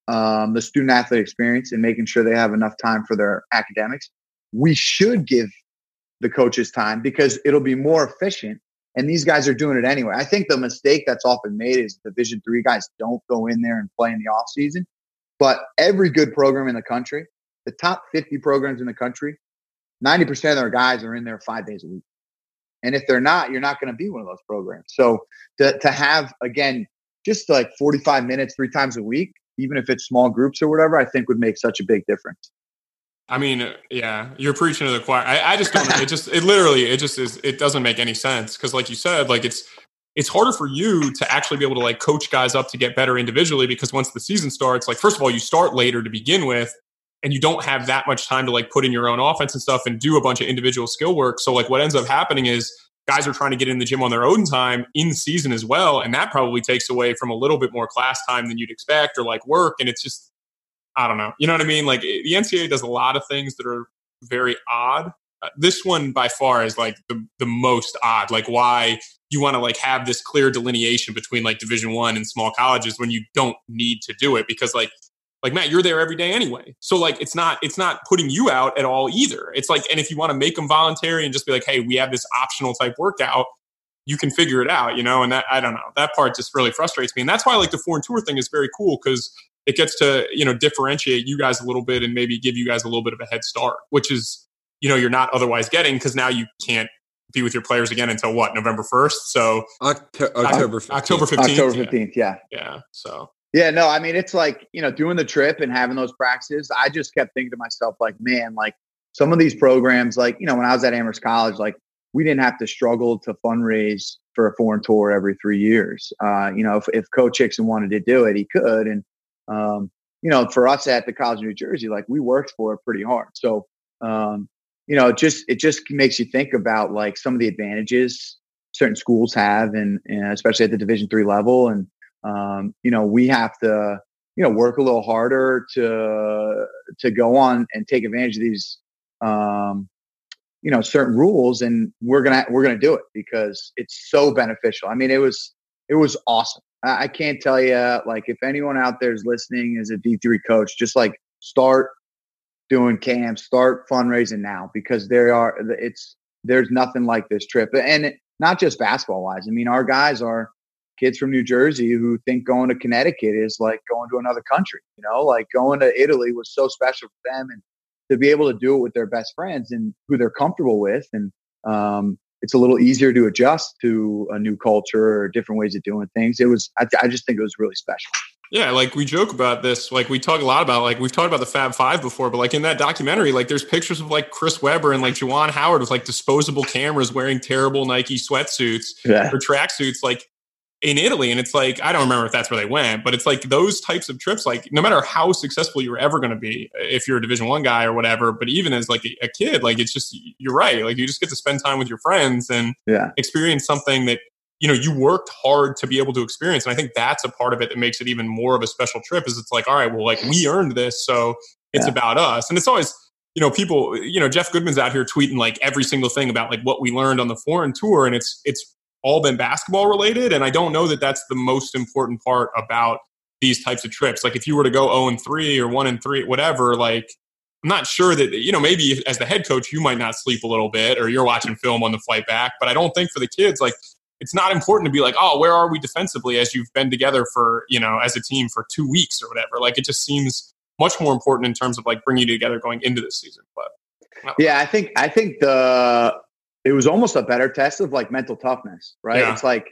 um, the student athlete experience and making sure they have enough time for their academics, we should give the coaches time because it'll be more efficient and these guys are doing it anyway. I think the mistake that's often made is Division three guys don't go in there and play in the off season. But every good program in the country, the top 50 programs in the country, 90% of their guys are in there five days a week. And if they're not, you're not going to be one of those programs. So to, to have, again, just like 45 minutes three times a week, even if it's small groups or whatever, I think would make such a big difference. I mean, uh, yeah, you're preaching to the choir. I, I just don't. it just it literally it just is. It doesn't make any sense because, like you said, like it's it's harder for you to actually be able to like coach guys up to get better individually because once the season starts, like first of all, you start later to begin with, and you don't have that much time to like put in your own offense and stuff and do a bunch of individual skill work. So like what ends up happening is guys are trying to get in the gym on their own time in season as well, and that probably takes away from a little bit more class time than you'd expect or like work, and it's just I don't know. You know what I mean? Like the NCAA does a lot of things that are very odd. Uh, this one by far is like the, the most odd. Like why you want to like have this clear delineation between like Division One and small colleges when you don't need to do it because like like Matt, you're there every day anyway. So like it's not it's not putting you out at all either. It's like and if you want to make them voluntary and just be like, hey, we have this optional type workout, you can figure it out, you know. And that I don't know that part just really frustrates me, and that's why like the foreign tour thing is very cool because it gets to you know differentiate you guys a little bit and maybe give you guys a little bit of a head start, which is you know you're not otherwise getting because now you can't be with your players again until what November first. So October October 15th. October fifteenth. October fifteenth. Yeah. yeah. Yeah. So Yeah, no, I mean it's like, you know, doing the trip and having those practices, I just kept thinking to myself, like, man, like some of these programs, like, you know, when I was at Amherst College, like we didn't have to struggle to fundraise for a foreign tour every three years. Uh, you know, if, if Coach Hixon wanted to do it, he could. And um, you know, for us at the College of New Jersey, like we worked for it pretty hard. So um, you know, it just it just makes you think about like some of the advantages certain schools have, and, and especially at the Division three level. And um, you know, we have to you know work a little harder to to go on and take advantage of these um, you know certain rules, and we're gonna we're gonna do it because it's so beneficial. I mean, it was it was awesome. I, I can't tell you like if anyone out there is listening as a D three coach, just like start doing camps, start fundraising now because there are it's there's nothing like this trip, and it, not just basketball wise. I mean, our guys are kids from New Jersey who think going to Connecticut is like going to another country. You know, like going to Italy was so special for them, and to be able to do it with their best friends and who they're comfortable with, and um, it's a little easier to adjust to a new culture or different ways of doing things. It was, I, I just think it was really special. Yeah, like we joke about this. Like we talk a lot about like we've talked about the Fab Five before, but like in that documentary, like there's pictures of like Chris Webber and like Juwan Howard with like disposable cameras wearing terrible Nike sweatsuits Yeah. or tracksuits, like in Italy. And it's like I don't remember if that's where they went, but it's like those types of trips. Like no matter how successful you're ever going to be, if you're a Division One guy or whatever, but even as like a, a kid, like it's just you're right. Like you just get to spend time with your friends and Yeah. experience something that you know you worked hard to be able to experience and i think that's a part of it that makes it even more of a special trip is it's like all right well like we earned this so it's Yeah. about us and it's always you know people you know jeff goodman's out here tweeting like every single thing about like what we learned on the foreign tour and it's it's all been basketball related and i don't know that that's the most important part about these types of trips. Like if you were to go 0 and 3 or 1 and 3 whatever like I'm not sure that you know maybe as the head coach you might not sleep a little bit or you're watching film on the flight back but I don't think for the kids like it's not important to be like oh where are we defensively? as you've been together for you know as a team for 2 weeks or whatever. Like it just seems much more important in terms of like bringing you together going into this season but Yeah, I think I think the it was almost a better test of like mental toughness, right? Yeah. It's like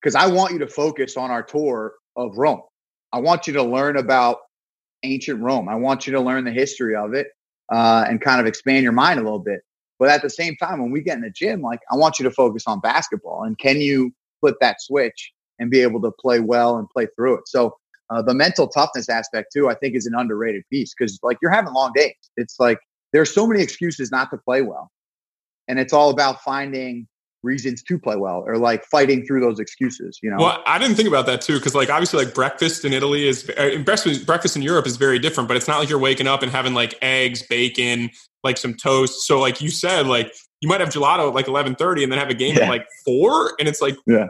because I want you to focus on our tour of Rome. I want you to learn about ancient Rome. I want you to learn the history of it uh, and kind of expand your mind a little bit. But at the same time, when we get in the gym, like I want you to focus on basketball. And can you flip that switch and be able to play well and play through it? So uh, the mental toughness aspect too, I think, is an underrated piece because like you're having long days. It's like there's so many excuses not to play well, and it's all about finding reasons to play well or like fighting through those excuses. You know, Well, I didn't think about that too, because like obviously like breakfast in Italy is uh, breakfast breakfast in Europe is very different, but it's not like you're waking up and having like eggs, bacon, like some toast. So like you said, like you might have gelato at like eleven thirty and then have a game Yeah. at like four, and it's like Yeah.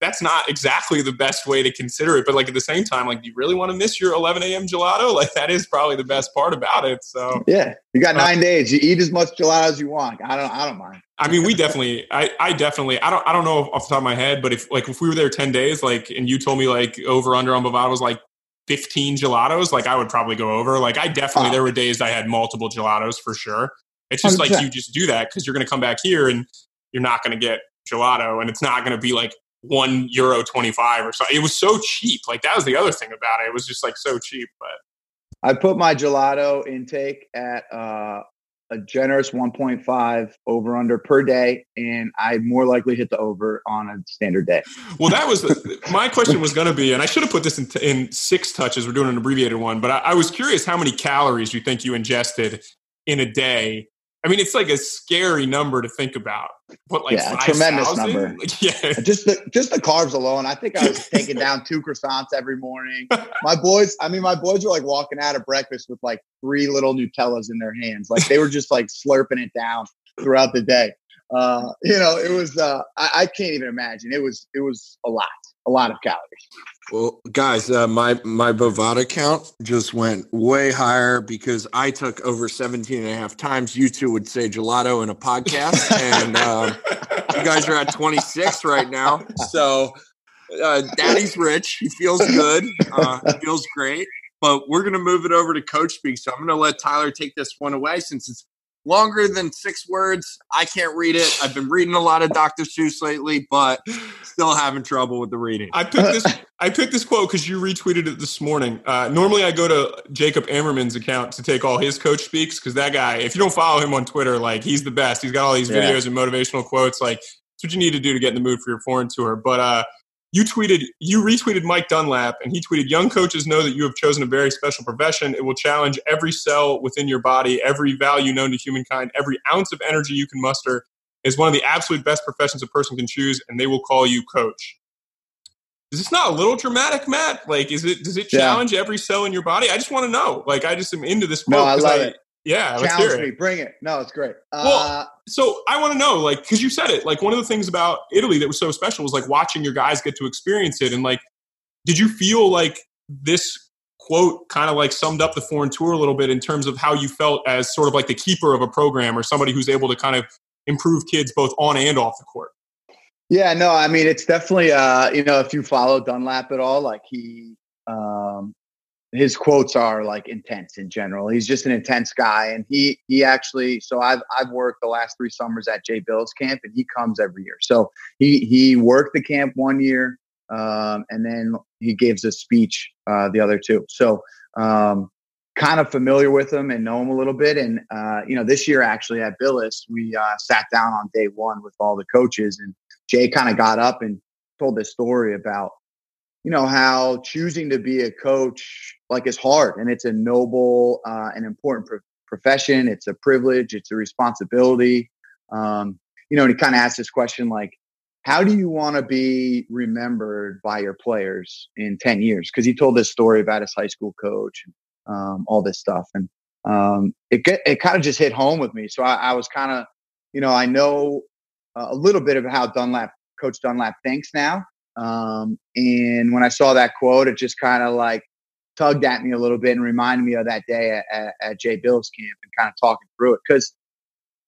That's not exactly the best way to consider it, but like at the same time, like, do you really want to miss your 11 a.m. gelato? (laughs) Like, that is probably the best part about it. So, yeah, you got Uh, nine days. You eat as much gelato as you want. I don't. I don't mind. I mean, we definitely, I, I definitely, I don't, I don't know off the top of my head, but if like if we were there ten days, like, and you told me like over under on Bovada was like fifteen gelatos, like I would probably go over. Like, I definitely, Oh. there were days I had multiple gelatos for sure. It's just like 100%. you just do that because you're going to come back here and you're not going to get gelato, and it's not going to be like one euro twenty five or something. It was so cheap. Like that was the other thing about it. It was just like so cheap, but. I put my gelato intake at uh, a generous 1.5 over under per day, and I more likely hit the over on a standard day. Well, that was the, (laughs) my question was going to be, and I should have put this in, in six touches. We're doing an abbreviated one, but I, I was curious how many calories you think you ingested in a day. I mean, it's like a scary number to think about. What, like Yeah, a 5,000? tremendous number. (laughs) Like, yeah, Just the just the carbs alone. I think I was (laughs) taking down two croissants every morning. My boys, I mean, my boys were like walking out of breakfast with like three little Nutellas in their hands, like they were just like slurping it down throughout the day. Uh, (laughs) you know, it was. Uh, I, I, can't even imagine. It was. It was a lot. A lot of calories. Well, guys, uh, my my Bovada count just went way higher because I took over 17 and a half times. You two would say gelato in a podcast, and um, you guys are at 26 right now. So, uh, Daddy's rich. He feels good. Uh, feels great. But we're to move it over to Coach Speak. So I'm to let Tyler take this one away since it's longer than six words. I can't read it. I've been reading a lot of Dr. Seuss lately, but still having trouble with the reading. I picked this. I picked this quote because you retweeted it this morning. Uh, normally, I go to Jacob Ammerman's account to take all his coach speaks because that guy. If you don't follow him on Twitter, like he's the best. He's got all these yeah. videos and motivational quotes. Like it's what you need to do to get in the mood for your foreign tour. But uh, you tweeted, you retweeted Mike Dunlap, and he tweeted, Young coaches know that you have chosen a very special profession. It will challenge every cell within your body, every value known to humankind, every ounce of energy you can muster. Is one of the absolute best professions a person can choose, and they will call you coach. Is this not a little dramatic, Matt? Like, is it does it challenge yeah. every cell in your body? I just want to know. Like, I just am into this. No, I love I, it. Yeah, challenge me, bring it. No, it's great. Uh, well, so I want to know, like, because you said it, like one of the things about Italy that was so special was like watching your guys get to experience it, and like, did you feel like this quote kind of like summed up the foreign tour a little bit in terms of how you felt as sort of like the keeper of a program or somebody who's able to kind of improve kids both on and off the court? Yeah, no, I mean it's definitely uh, you know if you follow Dunlap at all, like he um, his quotes are like intense in general. He's just an intense guy, and he he actually. So I've I've worked the last three summers at Jay Bilas' camp, and he comes every year. So he he worked the camp one year, um, and then he gives a speech uh, the other two. So um, kind of familiar with him and know him a little bit. And uh, you know, this year actually at Bilas, we uh, sat down on day one with all the coaches, and Jay kind of got up and told this story about you know how choosing to be a coach like is hard and it's a noble uh, and important pro- profession. It's a privilege. It's a responsibility. Um, you know and he kind of asked this question like how do you want to be remembered by your players in 10 years? Because he told this story about his high school coach and um, all this stuff and um, it, it kind of just hit home with me. So i, I was kind of you know i know a little bit of how dunlap coach dunlap thinks now um, and when I saw that quote, it just kind of like tugged at me a little bit and reminded me of that day at, at, Jay Bilas' camp and kind of talking through it. Cause,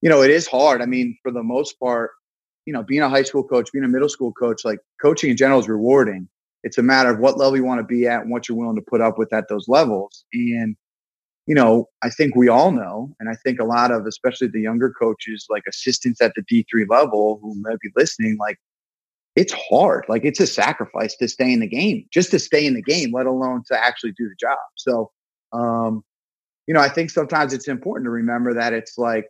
you know, it is hard. I mean, for the most part, you know, being a high school coach, being a middle school coach, like coaching in general is rewarding. It's a matter of what level you want to be at and what you're willing to put up with at those levels. And, you know, I think we all know, and I think a lot of, especially the younger coaches, like assistants at the D3 level who may be listening, like it's hard. Like it's a sacrifice to stay in the game, just to stay in the game, let alone to actually do the job. So, um, you know, I think sometimes it's important to remember that it's like,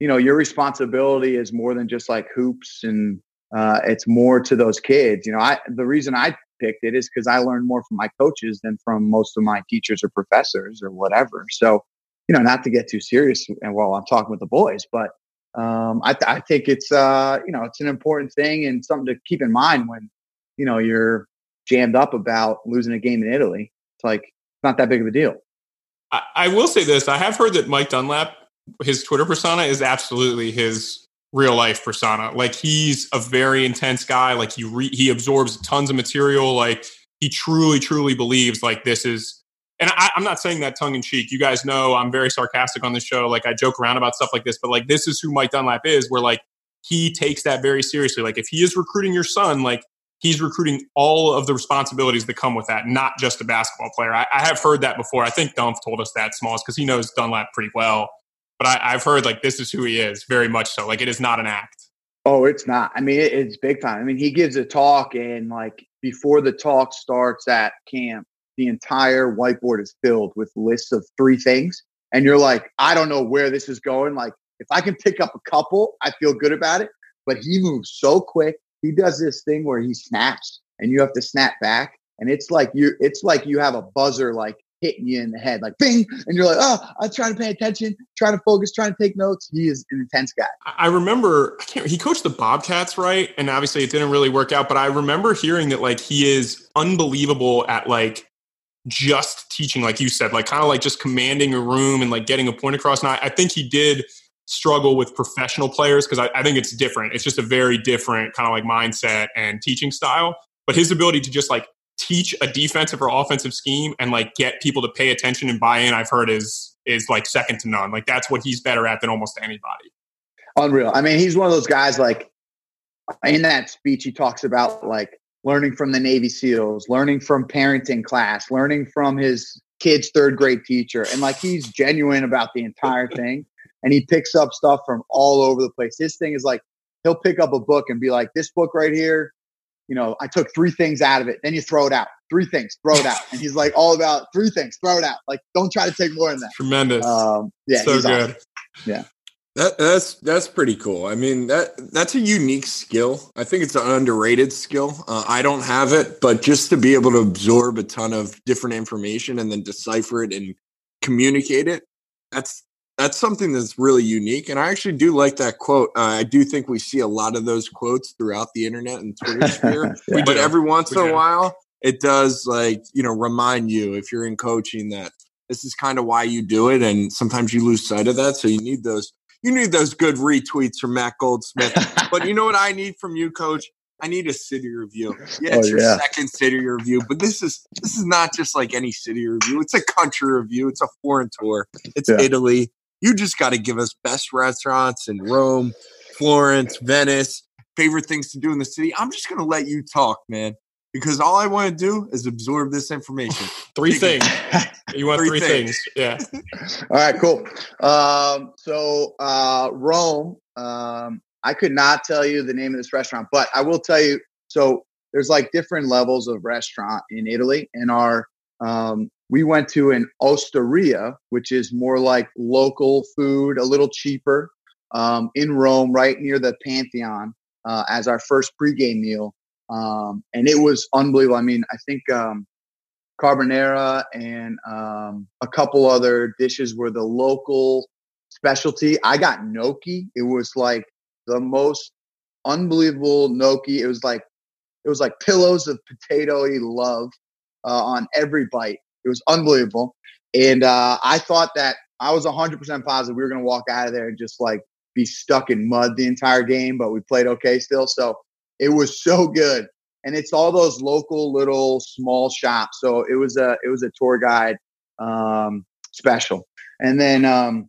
you know, your responsibility is more than just like hoops and uh, it's more to those kids. You know, I the reason I picked it is because I learned more from my coaches than from most of my teachers or professors or whatever. So, you know, not to get too serious and while I'm talking with the boys, but um, I, th- I, think it's uh, you know it's an important thing and something to keep in mind when you know you're jammed up about losing a game in Italy. It's like it's not that big of a deal. I, I will say this: I have heard that Mike Dunlap, his Twitter persona, is absolutely his real life persona. Like he's a very intense guy. Like he re- he absorbs tons of material. Like he truly, truly believes like this is and I, am not saying that tongue in cheek. You guys know I'm very sarcastic on the show. Like I joke around about stuff like this, but like this is who Mike Dunlap is. Where like he takes that very seriously. Like if he is recruiting your son, like he's recruiting all of the responsibilities that come with that, not just a basketball player. I, I have heard that before. I think Dumph told us that Smalls because he knows Dunlap pretty well. But I, have heard like this is who he is, very much so. Like it is not an act. Oh, it's not. I mean, it, it's big time. I mean, he gives a talk, and like before the talk starts at camp, the entire whiteboard is filled with lists of three things. And you're like, I don't know where this is going. Like, if I can pick up a couple, I feel good about it. But he moves so quick. He does this thing where he snaps and you have to snap back. And it's like you it's like you have a buzzer like hitting you in the head, like bing, and you're like, oh, I'm trying to pay attention, trying to focus, trying to take notes. He is an intense guy. I remember I he coached the Bobcats, right? And obviously it didn't really work out, but I remember hearing that like he is unbelievable at like just teaching, like you said, like kind of like just commanding a room and like getting a point across. And I, I think he did struggle with professional players because I, I think it's different. It's just a very different kind of like mindset and teaching style. But his ability to just like teach a defensive or offensive scheme and like get people to pay attention and buy in, I've heard is is like second to none. Like that's what he's better at than almost anybody. Unreal. I mean, he's one of those guys like in that speech he talks about like learning from the Navy SEALs, learning from parenting class, learning from his kid's third grade teacher. And like he's genuine about the entire (laughs) thing. And he picks up stuff from all over the place. His thing is like he'll pick up a book and be like, This book right here, you know, I took three things out of it. Then you throw it out. Three things, throw it out. And he's like all about three things, throw it out. Like don't try to take more than that. Tremendous. Um, yeah, so good. Awesome. Yeah. That, that's that's pretty cool. I mean that that's a unique skill. I think it's an underrated skill. Uh, I don't have it, but just to be able to absorb a ton of different information and then decipher it and communicate it, that's that's something that's really unique. And I actually do like that quote. Uh, I do think we see a lot of those quotes throughout the internet and Twitter (laughs) sphere. yeah. But every once we in do. a while, it does like you know remind you if you're in coaching that this is kind of why you do it, and sometimes you lose sight of that. So you need those you need those good retweets from Matt Goldsmith. (laughs) but you know what I need from you, coach? I need a city review. Yeah, oh, it's oh, your yeah. second city review, but this is this is not just like any city review. It's a country review. It's a foreign tour. It's yeah. Italy. You just got to give us best restaurants in Rome, Florence, Venice, favorite things to do in the city. I'm just gonna let you talk, man because all I want to do is absorb this information. (laughs) three things. (laughs) You want three, three things. things. Yeah. (laughs) all right, cool. Um, so uh, Rome, um, I could not tell you the name of this restaurant, but I will tell you. So there's like different levels of restaurant in Italy, and our um, we went to an osteria, which is more like local food, a little cheaper, um, in Rome, right near the Pantheon, uh, as our first pregame meal um, and it was unbelievable. I mean, I think um, carbonara and um, a couple other dishes were the local specialty. I got gnocchi. It was like the most unbelievable gnocchi. It was like it was like pillows of potatoy love uh, on every bite. It was unbelievable, and uh, I thought that I was 100% positive we were going to walk out of there and just like be stuck in mud the entire game, but we played okay still. So it was (laughs) so good, and it's all those local little small shops. So it was a it was a tour guide um, special, and then um,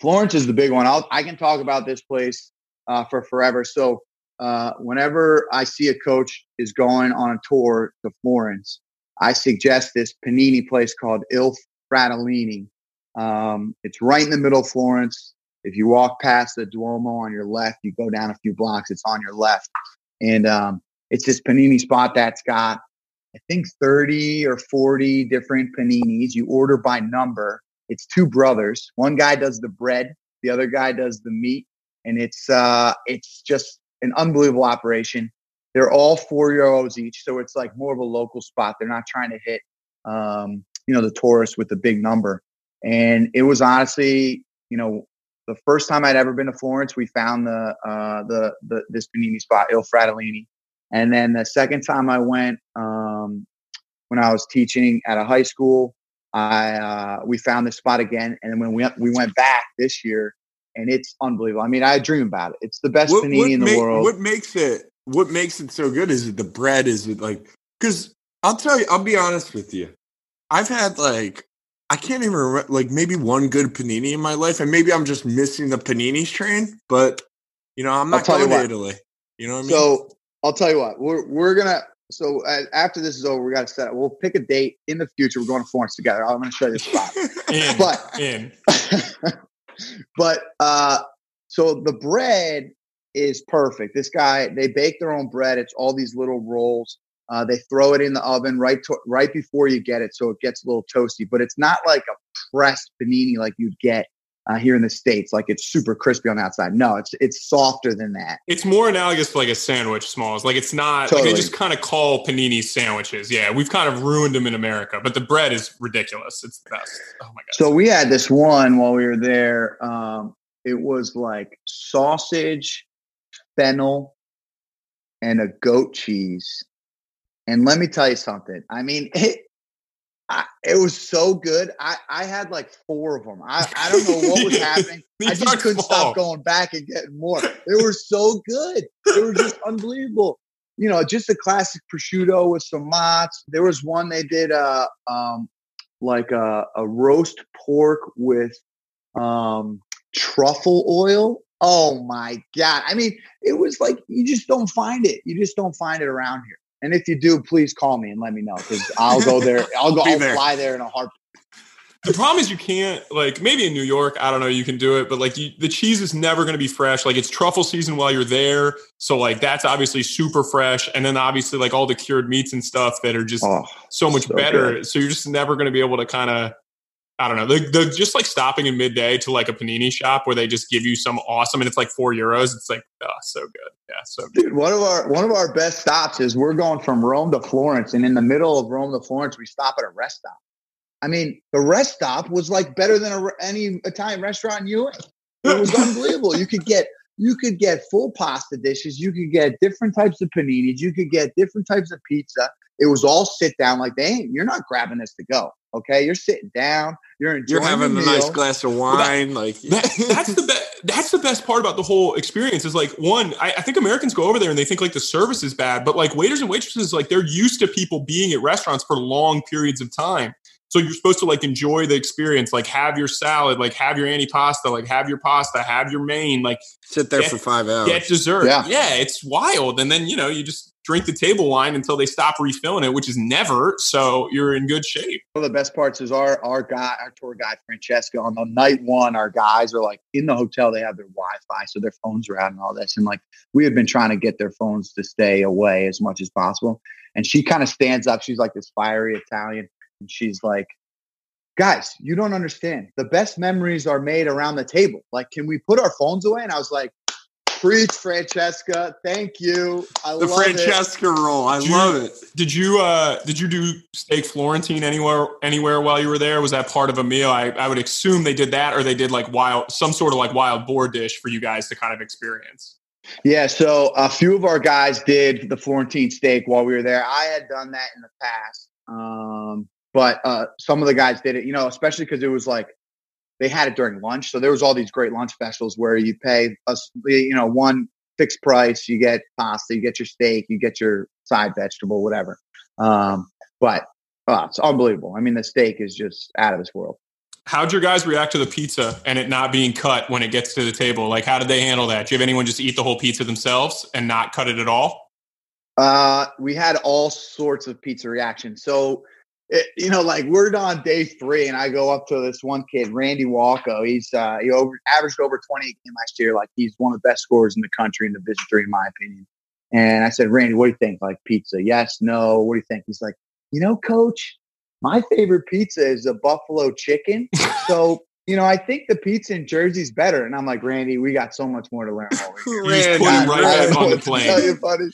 Florence is the big one. I'll, I can talk about this place uh, for forever. So uh, whenever I see a coach is going on a tour to Florence, I suggest this panini place called Il Fratellini. Um, it's right in the middle of Florence. If you walk past the Duomo on your left, you go down a few blocks, it's on your left. And um, it's this panini spot that's got, I think, 30 or 40 different paninis. You order by number. It's two brothers. One guy does the bread, the other guy does the meat. And it's uh, it's just an unbelievable operation. They're all four euros each, so it's like more of a local spot. They're not trying to hit, um, you know, the tourists with the big number. And it was honestly, you know, the first time I'd ever been to Florence, we found the uh, the, the this panini spot, Il Fratellini, and then the second time I went, um, when I was teaching at a high school, I uh, we found this spot again, and then when we we went back this year, and it's unbelievable. I mean, I dream about it. It's the best what, panini what in the make, world. What makes it what makes it so good is it the bread is it like because I'll tell you, I'll be honest with you. I've had like I can't even remember, like maybe one good panini in my life, and maybe I'm just missing the paninis train. But you know, I'm not going to Italy. You know what I mean? So I'll tell you what we're we're gonna. So uh, after this is over, we got to set up. We'll pick a date in the future. We're going to Florence together. I'm going to show you the spot. (laughs) in, but in. (laughs) but uh, so the bread is perfect. This guy they bake their own bread. It's all these little rolls. Uh, they throw it in the oven right to, right before you get it, so it gets a little toasty. But it's not like a pressed panini like you'd get uh, here in the states. Like it's super crispy on the outside. No, it's it's softer than that. It's more analogous to like a sandwich, Smalls. Like it's not totally. like they just kind of call panini sandwiches. Yeah, we've kind of ruined them in America, but the bread is ridiculous. It's the best. Oh my god! So we had this one while we were there. Um, it was like sausage, fennel, and a goat cheese and let me tell you something. I mean, (laughs) it, I, it was so good. I, I had like four of them. I, I don't know what was (laughs) happening. I just couldn't stop going back and getting more. They were so good. They were just unbelievable. You know, just a classic prosciutto with some mozz. There was one they did uh um like a, a roast pork with um truffle oil. Oh my god. I mean, it was like you just don't find it. You just don't find it around here. And if you do, please call me and let me know because I'll go there. (laughs) I'll go. I'll there. fly there in a heartbeat. The problem is you can't like maybe in New York. I don't know. You can do it, but like you, the cheese is never going to be fresh. Like it's truffle season while you're there, so like that's obviously super fresh. And then obviously like all the cured meats and stuff that are just oh, so much so better. Good. So you're just never going to be able to kind of I don't know. They're just like stopping in midday to like a panini shop where they just give you some awesome and it's like four euros. It's like oh, so good. Yeah, so good. Dude, one of our one of our best stops is we're going from Rome to Florence, and in the middle of Rome to Florence, we stop at a rest stop. I mean, the rest stop was like better than a, any Italian restaurant in US. It was (laughs) unbelievable. You could get you could get full pasta dishes. You could get different types of paninis. You could get different types of pizza. It was all sit down. Like they ain't. You're not grabbing this to go. Okay, you're sitting down. You're enjoying. You're having a nice glass of wine. Well, that, like that, that's (laughs) the best. That's the best part about the whole experience. Is like one. I, I, think Americans go over there and they think like the service is bad, but like waiters and waitresses, like they're used to people being at restaurants for long periods of time. So you're supposed to like enjoy the experience, like have your salad, like have your antipasta, like have your pasta, have your main, like sit there get, for five hours, get dessert. Yeah. yeah, it's wild. And then you know you just drink the table wine until they stop refilling it, which is never. So you're in good shape. One of the best parts is our our guy, our tour guide Francesca. On the night one, our guys are like in the hotel. They have their Wi-Fi, so their phones are out and all this. And like we have been trying to get their phones to stay away as much as possible. And she kind of stands up. She's like this fiery Italian and she's like, guys, you don't understand. The best memories are made around the table. Like, can we put our phones away? And I was like, preach, Francesca. Thank you. I the love Francesca it. role. I did love you, it. Did you uh did you do steak Florentine anywhere anywhere while you were there? Was that part of a meal? I, I would assume they did that or they did like wild some sort of like wild boar dish for you guys to kind of experience. Yeah, so a few of our guys did the Florentine steak while we were there. I had done that in the past. Um, but uh, some of the guys did it, you know, especially because it was like they had it during lunch. So there was all these great lunch specials where you pay us, you know, one fixed price, you get pasta, you get your steak, you get your side vegetable, whatever. Um, but oh, it's unbelievable. I mean, the steak is just out of this world. How'd your guys react to the pizza and it not being cut when it gets to the table? Like, how did they handle that? Do you have anyone just eat the whole pizza themselves and not cut it at all? Uh, we had all sorts of pizza reactions. So it, you know, like we're on day three, and I go up to this one kid, Randy Walko. He's uh, he over averaged over twenty again last year. Like he's one of the best scorers in the country in the Division three, in my opinion. And I said, Randy, what do you think? Like pizza? Yes, no. What do you think? He's like, you know, Coach, my favorite pizza is a buffalo chicken. (laughs) so you know, I think the pizza in Jersey's better. And I'm like, Randy, we got so much more to learn. (laughs) you just (laughs) right back on the plane.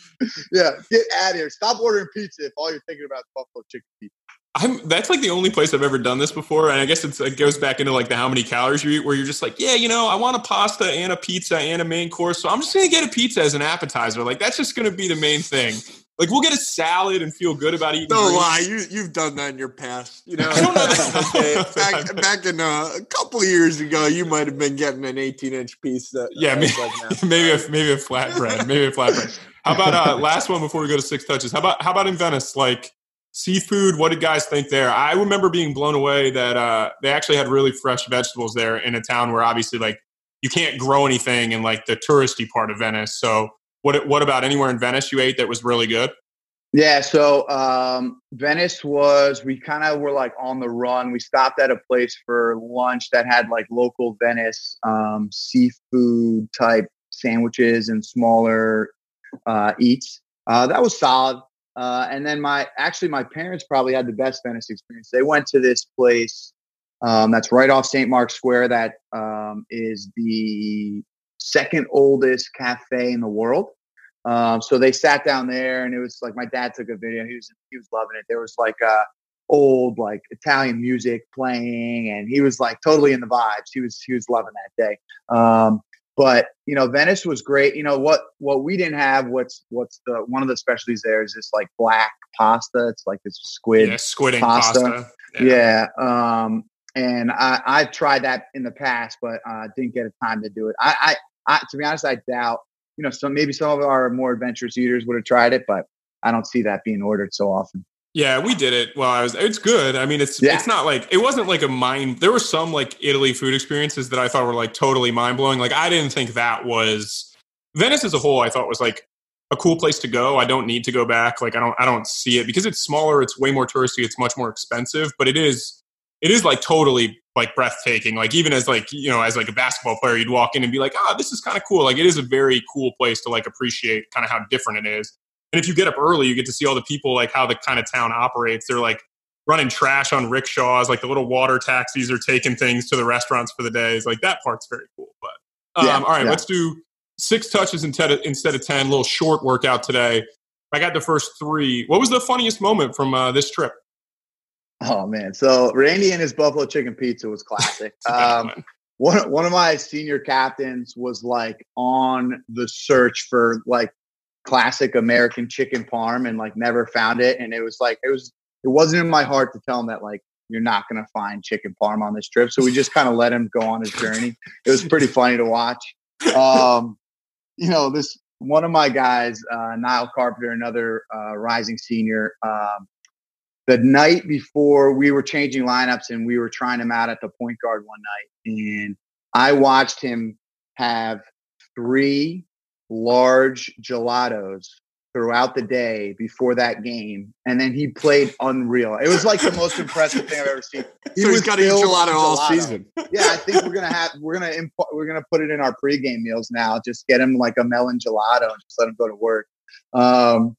Yeah, get out of here. Stop ordering pizza if all you're thinking about is buffalo chicken pizza. I'm that's like the only place I've ever done this before, and I guess it goes back into like the how many calories you eat, where you're just like, yeah, you know, I want a pasta and a pizza and a main course, so I'm just gonna get a pizza as an appetizer. Like that's just gonna be the main thing. Like we'll get a salad and feel good about eating. Don't lie, you you've done that in your past. You know, (laughs) know. (laughs) back, back in uh, a couple years ago, you might have been getting an 18 inch piece. That, yeah, maybe, like (laughs) maybe a maybe a flatbread, maybe a flatbread. How about uh, last one before we go to six touches? How about how about in Venice? Like seafood what did guys think there? I remember being blown away that uh, they actually had really fresh vegetables there in a town where obviously like you can't grow anything in like the touristy part of venice. So what what about anywhere in venice you ate that was really good? Yeah so um, venice was we kind of were like on the run. We stopped at a place for lunch that had like local venice um, seafood type sandwiches and smaller uh, eats. Uh, that was solid uh, and then my actually my parents probably had the best Venice experience. They went to this place um, that's right off St. Mark's Square. That um, is the second oldest cafe in the world. Um, so they sat down there, and it was like my dad took a video. He was he was loving it. There was like a old like Italian music playing, and he was like totally in the vibes. He was he was loving that day. Um, but you know, Venice was great. You know what what we didn't have. What's what's the one of the specialties there is this like black pasta. It's like this squid yeah, squid pasta. pasta. Yeah. yeah um, and I, I've tried that in the past, but uh, didn't get a time to do it. I, I, I, to be honest, I doubt. You know, some maybe some of our more adventurous eaters would have tried it, but I don't see that being ordered so often. Yeah, we did it. Well, I was. It's good. I mean, it's yeah. it's not like it wasn't like a mind. There were some like Italy food experiences that I thought were like totally mind blowing. Like I didn't think that was Venice as a whole. I thought was like a cool place to go. I don't need to go back. Like I don't I don't see it because it's smaller. It's way more touristy. It's much more expensive, but it is it is like totally like breathtaking. Like even as like you know as like a basketball player, you'd walk in and be like, ah, oh, this is kind of cool. Like it is a very cool place to like appreciate kind of how different it is. And if you get up early, you get to see all the people, like how the kind of town operates. They're like running trash on rickshaws, like the little water taxis are taking things to the restaurants for the days. Like that part's very cool. But um, yeah, all right, yeah. let's do six touches instead of, instead of 10, a little short workout today. I got the first three. What was the funniest moment from uh, this trip? Oh, man. So Randy and his Buffalo Chicken Pizza was classic. (laughs) um, one, one of my senior captains was like on the search for like classic American chicken parm and like never found it. And it was like, it was, it wasn't in my heart to tell him that like, you're not to find chicken parm on this trip. So we just kind of let him go on his journey. It was pretty funny to watch. Um, you know, this one of my guys, uh, Niall Carpenter, another uh, rising senior, um, the night before we were changing lineups and we were trying him out at the point guard one night, and I watched him have three large gelatos throughout the day before that game, and then he played unreal. It was like the most (laughs) impressive thing I've ever seen. He so he's got to eat gelato all season. Yeah, I think we're gonna have we're gonna imp- we're gonna put it in our pregame meals now. Just get him like a melon gelato and just let him go to work. Um,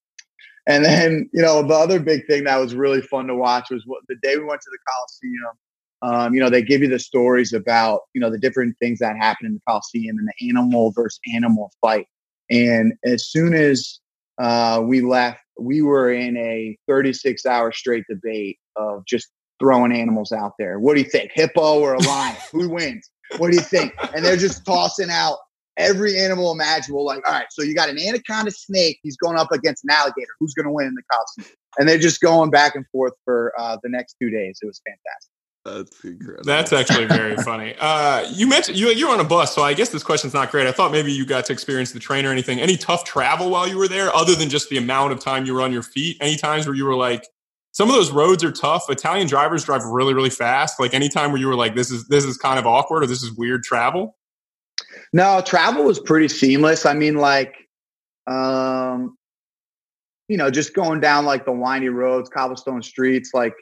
and then you know the other big thing that was really fun to watch was what, the day we went to the Coliseum. Um, you know, they give you the stories about, you know, the different things that happen in the Coliseum and the animal versus animal fight. And as soon as uh, we left, we were in a 36 hour straight debate of just throwing animals out there. What do you think? Hippo or a lion? (laughs) Who wins? What do you think? And they're just tossing out every animal imaginable. Like, all right, so you got an anaconda snake. He's going up against an alligator. Who's going to win in the costume? And they're just going back and forth for uh, the next two days. It was fantastic. That's incredible. That's actually very (laughs) funny. Uh, you mentioned you you're on a bus, so I guess this question's not great. I thought maybe you got to experience the train or anything. Any tough travel while you were there, other than just the amount of time you were on your feet? Any times where you were like, some of those roads are tough. Italian drivers drive really, really fast. Like any time where you were like, this is this is kind of awkward or this is weird travel. No, travel was pretty seamless. I mean, like, um, you know, just going down like the windy roads, cobblestone streets, like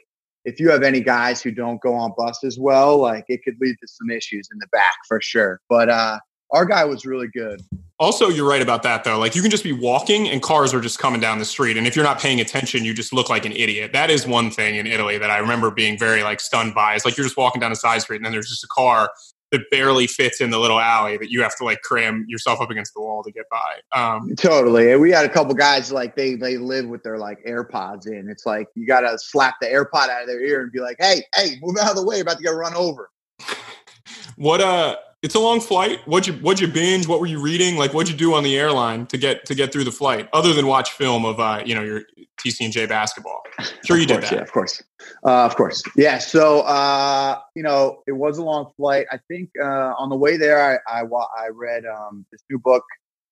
if you have any guys who don't go on buses well, like it could lead to some issues in the back for sure. But uh, our guy was really good. Also, you're right about that though. Like you can just be walking and cars are just coming down the street, and if you're not paying attention, you just look like an idiot. That is one thing in Italy that I remember being very like stunned by. It's like you're just walking down a side street, and then there's just a car that barely fits in the little alley that you have to like cram yourself up against the wall to get by. Um, totally. And we had a couple guys like they they live with their like AirPods in. It's like you got to slap the AirPod out of their ear and be like, "Hey, hey, move out of the way! About to get run over." (laughs) what uh it's a long flight. What'd you what'd you binge? What were you reading? Like what'd you do on the airline to get to get through the flight, other than watch film of uh, you know, your TCNJ basketball? Sure you course, did that. Yeah, of course. Uh, of course. Yeah. So uh, you know, it was a long flight. I think uh on the way there I I, I read um this new book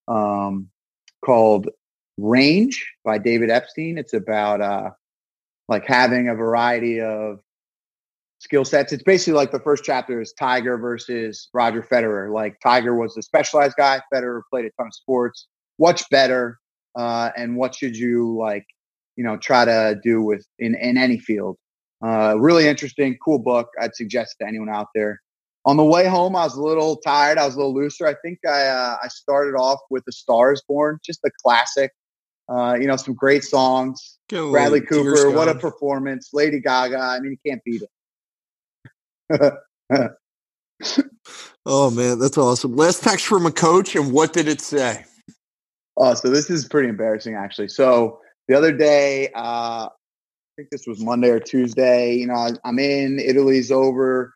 um called Range by David Epstein. It's about uh like having a variety of skill sets. It's basically like the first chapter is Tiger versus Roger Federer. Like Tiger was the specialized guy, Federer played a ton of sports. What's better, uh, and what should you like, you know, try to do with in in any field? Uh, really interesting, cool book. I'd suggest to anyone out there. On the way home, I was a little tired. I was a little looser. I think I uh, I started off with "The Stars Born," just a classic. Uh, you know, some great songs. Bradley Cooper, what a performance! Lady Gaga. I mean, you can't beat it. (laughs) oh man, that's awesome. Last text from a coach, and what did it say? Oh, so this is pretty embarrassing actually. So the other day, uh, I think this was Monday or Tuesday. You know, I'm in Italy's over,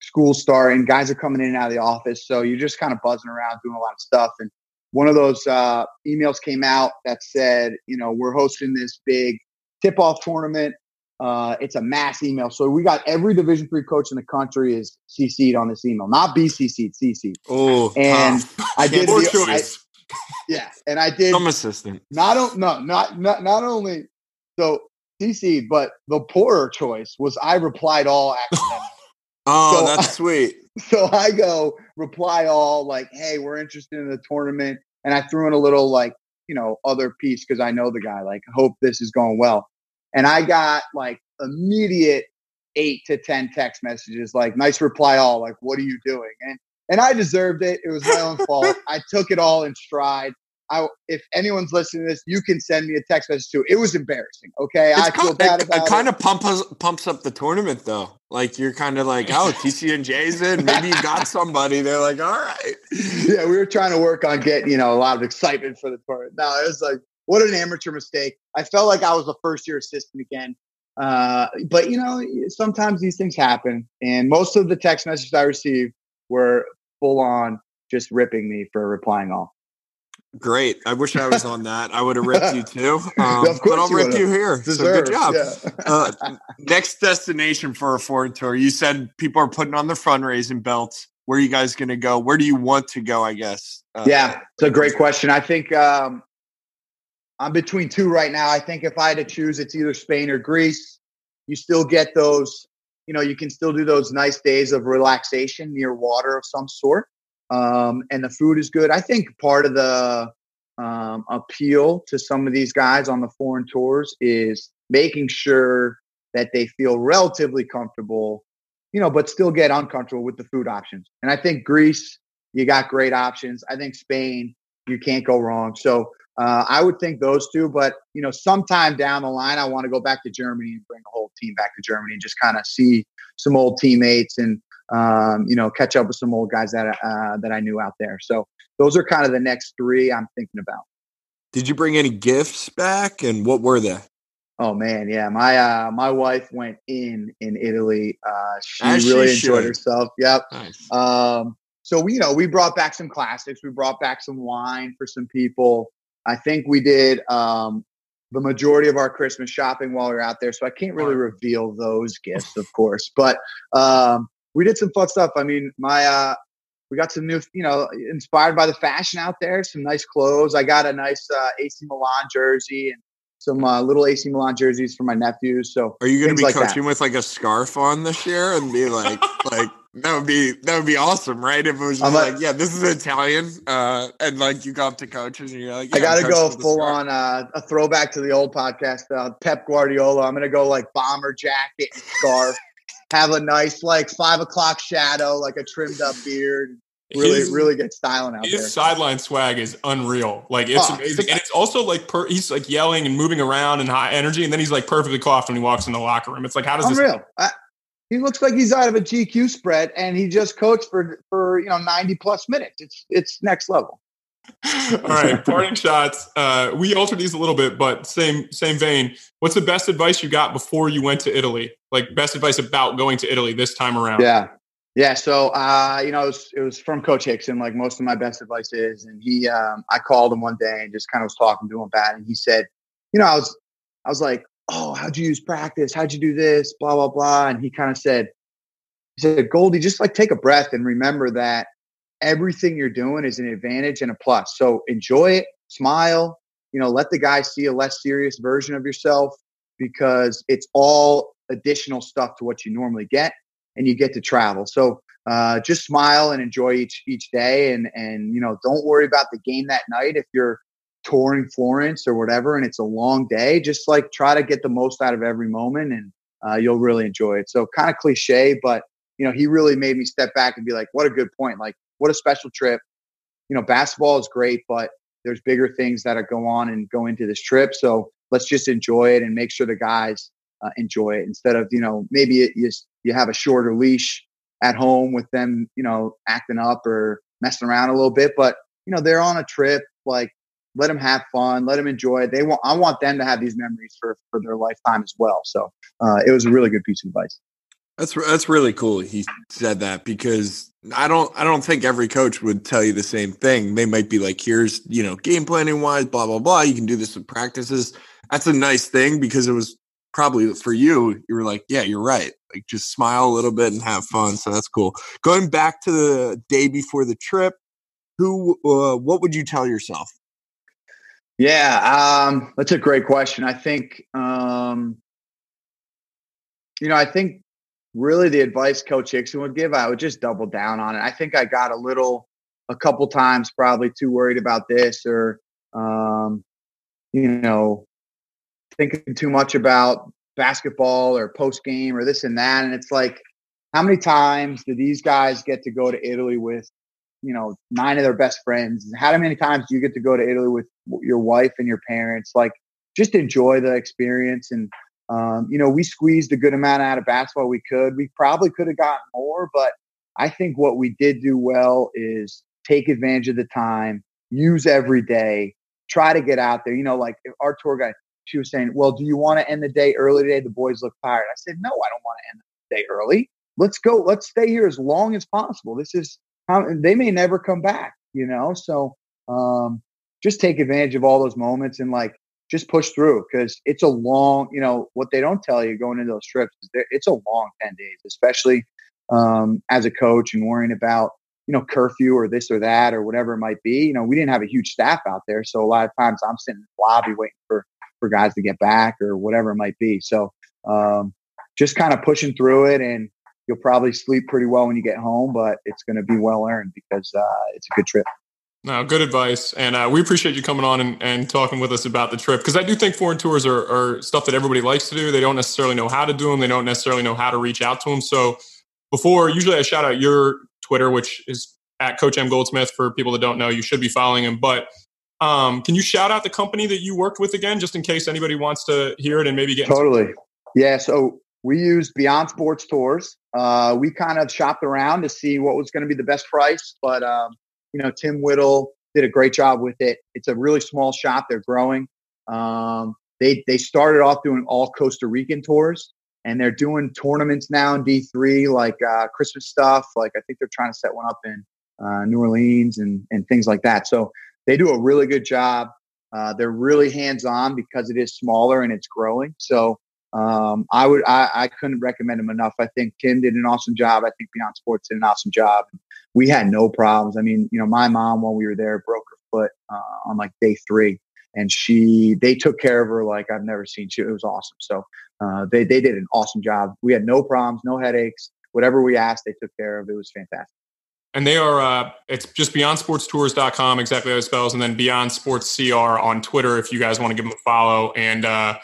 school starting, guys are coming in and out of the office, so you're just kind of buzzing around doing a lot of stuff. And one of those uh, emails came out that said, you know, we're hosting this big tip-off tournament Uh, it's a mass email. So we got every Division three coach in the country is CC'd on this email, not BCC'd, CC'd. Oh, and I (laughs) did. The-. I- yeah, and I did some assistant. not no not not not only so CC'd, but the poorer choice was I replied all accidentally. (laughs) Oh, So- that's (laughs) sweet. so I go reply all like, "Hey, we're interested in the tournament," and I threw in a little like you know other piece because I know the guy. Like, hope this is going well, and I got like immediate eight to ten text messages like, "Nice reply all," like, "What are you doing?" and and I deserved it. It was my own fault. (laughs) I took it all in stride. I, if anyone's listening to this, you can send me a text message too. It was embarrassing. Okay, I feel bad it, about it kind of pumps pumps up the tournament though. Like you're kind of like, oh, TCNJ's in. Maybe you got somebody. They're like, all right. yeah, we were trying to work on getting, you know, a lot of excitement for the tournament. No, it was like, what an amateur mistake. I felt like I was a first year assistant again. Uh, but, you know, sometimes these things happen. And most of the text messages I received were full on just ripping me for replying all. Great. I wish I was on that. I would have ripped you too. (laughs) Um, Of course but I'll rip you here. So good job. yeah. uh, next destination for a foreign tour. You said people are putting on their fundraising belts. Where are you guys going to go? Where do you want to go? I guess. Uh, yeah, it's a great question. I think um, I'm between two right now. I think if I had to choose, it's either Spain or Greece. You still get those, you know, you can still do those nice days of relaxation near water of some sort. Um, and the food is good. I think part of the um, appeal to some of these guys on the foreign tours is making sure that they feel relatively comfortable, you know, but still get uncomfortable with the food options. And I think Greece, you got great options. I think Spain, you can't go wrong. So uh, I would think those two, but you know, sometime down the line, I want to go back to Germany and bring the whole team back to Germany and just kind of see some old teammates and um, you know catch up with some old guys that uh, that I knew out there. So those are kind of the next three I'm thinking about. Did you bring any gifts back, and what were they? Oh man, yeah. My uh my wife went in in Italy. Uh she As she really enjoyed should. herself. Yep. Nice. Um so we you know, we brought back some classics. We brought back some wine for some people. I think we did um the majority of our Christmas shopping while we were out there. So I can't really reveal those gifts, of course. But um we did some fun stuff. I mean, my uh we got some new, you know, inspired by the fashion out there, some nice clothes. I got a nice uh, AC Milan jersey and some uh, little AC Milan jerseys for my nephews. So Are you going to be like that. coaching with like a scarf on this year and be like, like that would be that would be awesome, right? If it was just like, like- yeah, this is Italian, uh, and like you go up to coaches and you're like, I got to go coaching with a full scarf. on uh, a throwback to the old podcast, uh, Pep Guardiola. I'm going to go like bomber jacket and scarf, have a nice like five o'clock shadow, like a trimmed up beard. Really, His- really good styling out His there. sideline swag is unreal. Like it's Oh, amazing, and it's also like per, he's like yelling and moving around and high energy, and then he's like perfectly coiffed when he walks in the locker room. It's like how does this? Unreal. I, he looks like he's out of a GQ spread, and he just coached for for you know 90 plus minutes. It's it's next level. All right, parting shots. Uh, we altered these a little bit, but same same vein. What's the best advice you got before you went to Italy? Like best advice about going to Italy this time around? Yeah. Yeah. So, uh, you know, it was, it was from Coach Hixon, like most of my best advice is. And he, um, I called him one day and just kind of was talking to him about it. And he said, you know, I was, I was like, oh, how'd you use practice? How'd you do this? Blah, blah, blah. And he kind of said, he said, Goldie, just like take a breath and remember that everything you're doing is an advantage and a plus. So enjoy it, smile, you know, let the guy see a less serious version of yourself because it's all additional stuff to what you normally get and you get to travel. So uh, just smile and enjoy each each day, and and you know don't worry about the game that night if you're touring Florence or whatever, and it's a long day. Just like try to get the most out of every moment, and uh, you'll really enjoy it. So kind of cliche, but you know he really made me step back and be like, what a good point. Like what a special trip. You know, basketball is great, but there's bigger things that are go on and go into this trip. So let's just enjoy it and make sure the guys uh, enjoy it instead of you know maybe it, you you have a shorter leash at home with them you know acting up or messing around a little bit but you know they're on a trip like let them have fun let them enjoy it they want i want them to have these memories for for their lifetime as well so uh, it was a really good piece of advice That's that's really cool. He said that because I don't I don't think every coach would tell you the same thing. They might be like, here's you know game planning wise, blah blah blah. You can do this with practices. That's a nice thing because it was probably for you, you were like, yeah, you're right. Like just smile a little bit and have fun. So that's cool. Going back to the day before the trip, who, uh, what would you tell yourself? Yeah, um, that's a great question. I think, um, you know, I think really the advice Coach Hixon would give, I would just double down on it. I think I got a little, a couple times, probably too worried about this or, um, you know, thinking too much about basketball or post game or this and that. And it's like, how many times do these guys get to go to Italy with, you know, nine of their best friends? How many times do you get to go to Italy with your wife and your parents? Like, just enjoy the experience. And, um, you know, we squeezed a good amount out of basketball we could. We probably could have gotten more, but I think what we did do well is take advantage of the time, use every day, try to get out there. You know, like our tour guide, she was saying, Well, do you want to end the day early today? The boys look tired. I said, No, I don't want to end the day early. Let's go. Let's stay here as long as possible. This is how they may never come back, you know? So um, just take advantage of all those moments and like just push through because it's a long, you know, what they don't tell you going into those trips is it's a long 10 days, especially um, as a coach and worrying about, you know, curfew or this or that or whatever it might be. You know, we didn't have a huge staff out there. So a lot of times I'm sitting in the lobby waiting for for guys to get back or whatever it might be. So um, just kind of pushing through it, and you'll probably sleep pretty well when you get home, but it's going to be well earned because uh, it's a good trip. No, good advice. And uh, we appreciate you coming on and, and, talking with us about the trip because I do think foreign tours are, are, stuff that everybody likes to do. They don't necessarily know how to do them, they don't necessarily know how to reach out to them. So, before, usually I shout out your Twitter, which is at Coach M Goldsmith for people that don't know. You should be following him. But um, can you shout out the company that you worked with again, just in case anybody wants to hear it and maybe get totally? Yeah. So we used Beyond Sports Tours. Uh, we kind of shopped around to see what was going to be the best price, but um, you know, Tim Whittle did a great job with it. It's a really small shop. They're growing. Um, they they started off doing all Costa Rican tours, and they're doing tournaments now in D three, like uh, Christmas stuff. Like I think they're trying to set one up in uh, New Orleans and and things like that. So they do a really good job. Uh, they're really hands on because it is smaller and it's growing. So um, I would I, I, couldn't recommend them enough. I think Tim did an awesome job. I think Beyond Sports did an awesome job. We had no problems. I mean, you know, my mom while we were there broke her foot uh, on like day three, and she they took care of her like I've never seen. She it was awesome. So uh, they they did an awesome job. We had no problems, no headaches. Whatever we asked, they took care of. It was fantastic and they are uh, it's just beyondsportstours.com exactly how it spells and then beyond sports cr on twitter if you guys want to give them a follow and uh,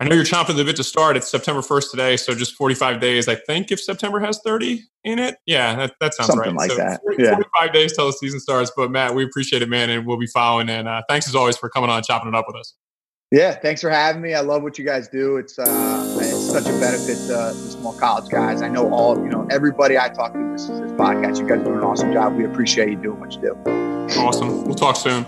i know you're chomping the bit to start it's september 1st today so just 45 days i think if september has 30 in it yeah that, that sounds Something right like so that 40, yeah. 45 days till the season starts but matt we appreciate it man and we'll be following and uh, thanks as always for coming on and chopping it up with us yeah, thanks for having me. I love what you guys do. It's uh, it's such a benefit to the small college guys. I know all you know everybody I talk to this, this podcast. You guys do an awesome job. We appreciate you doing what you do. Awesome. We'll talk soon.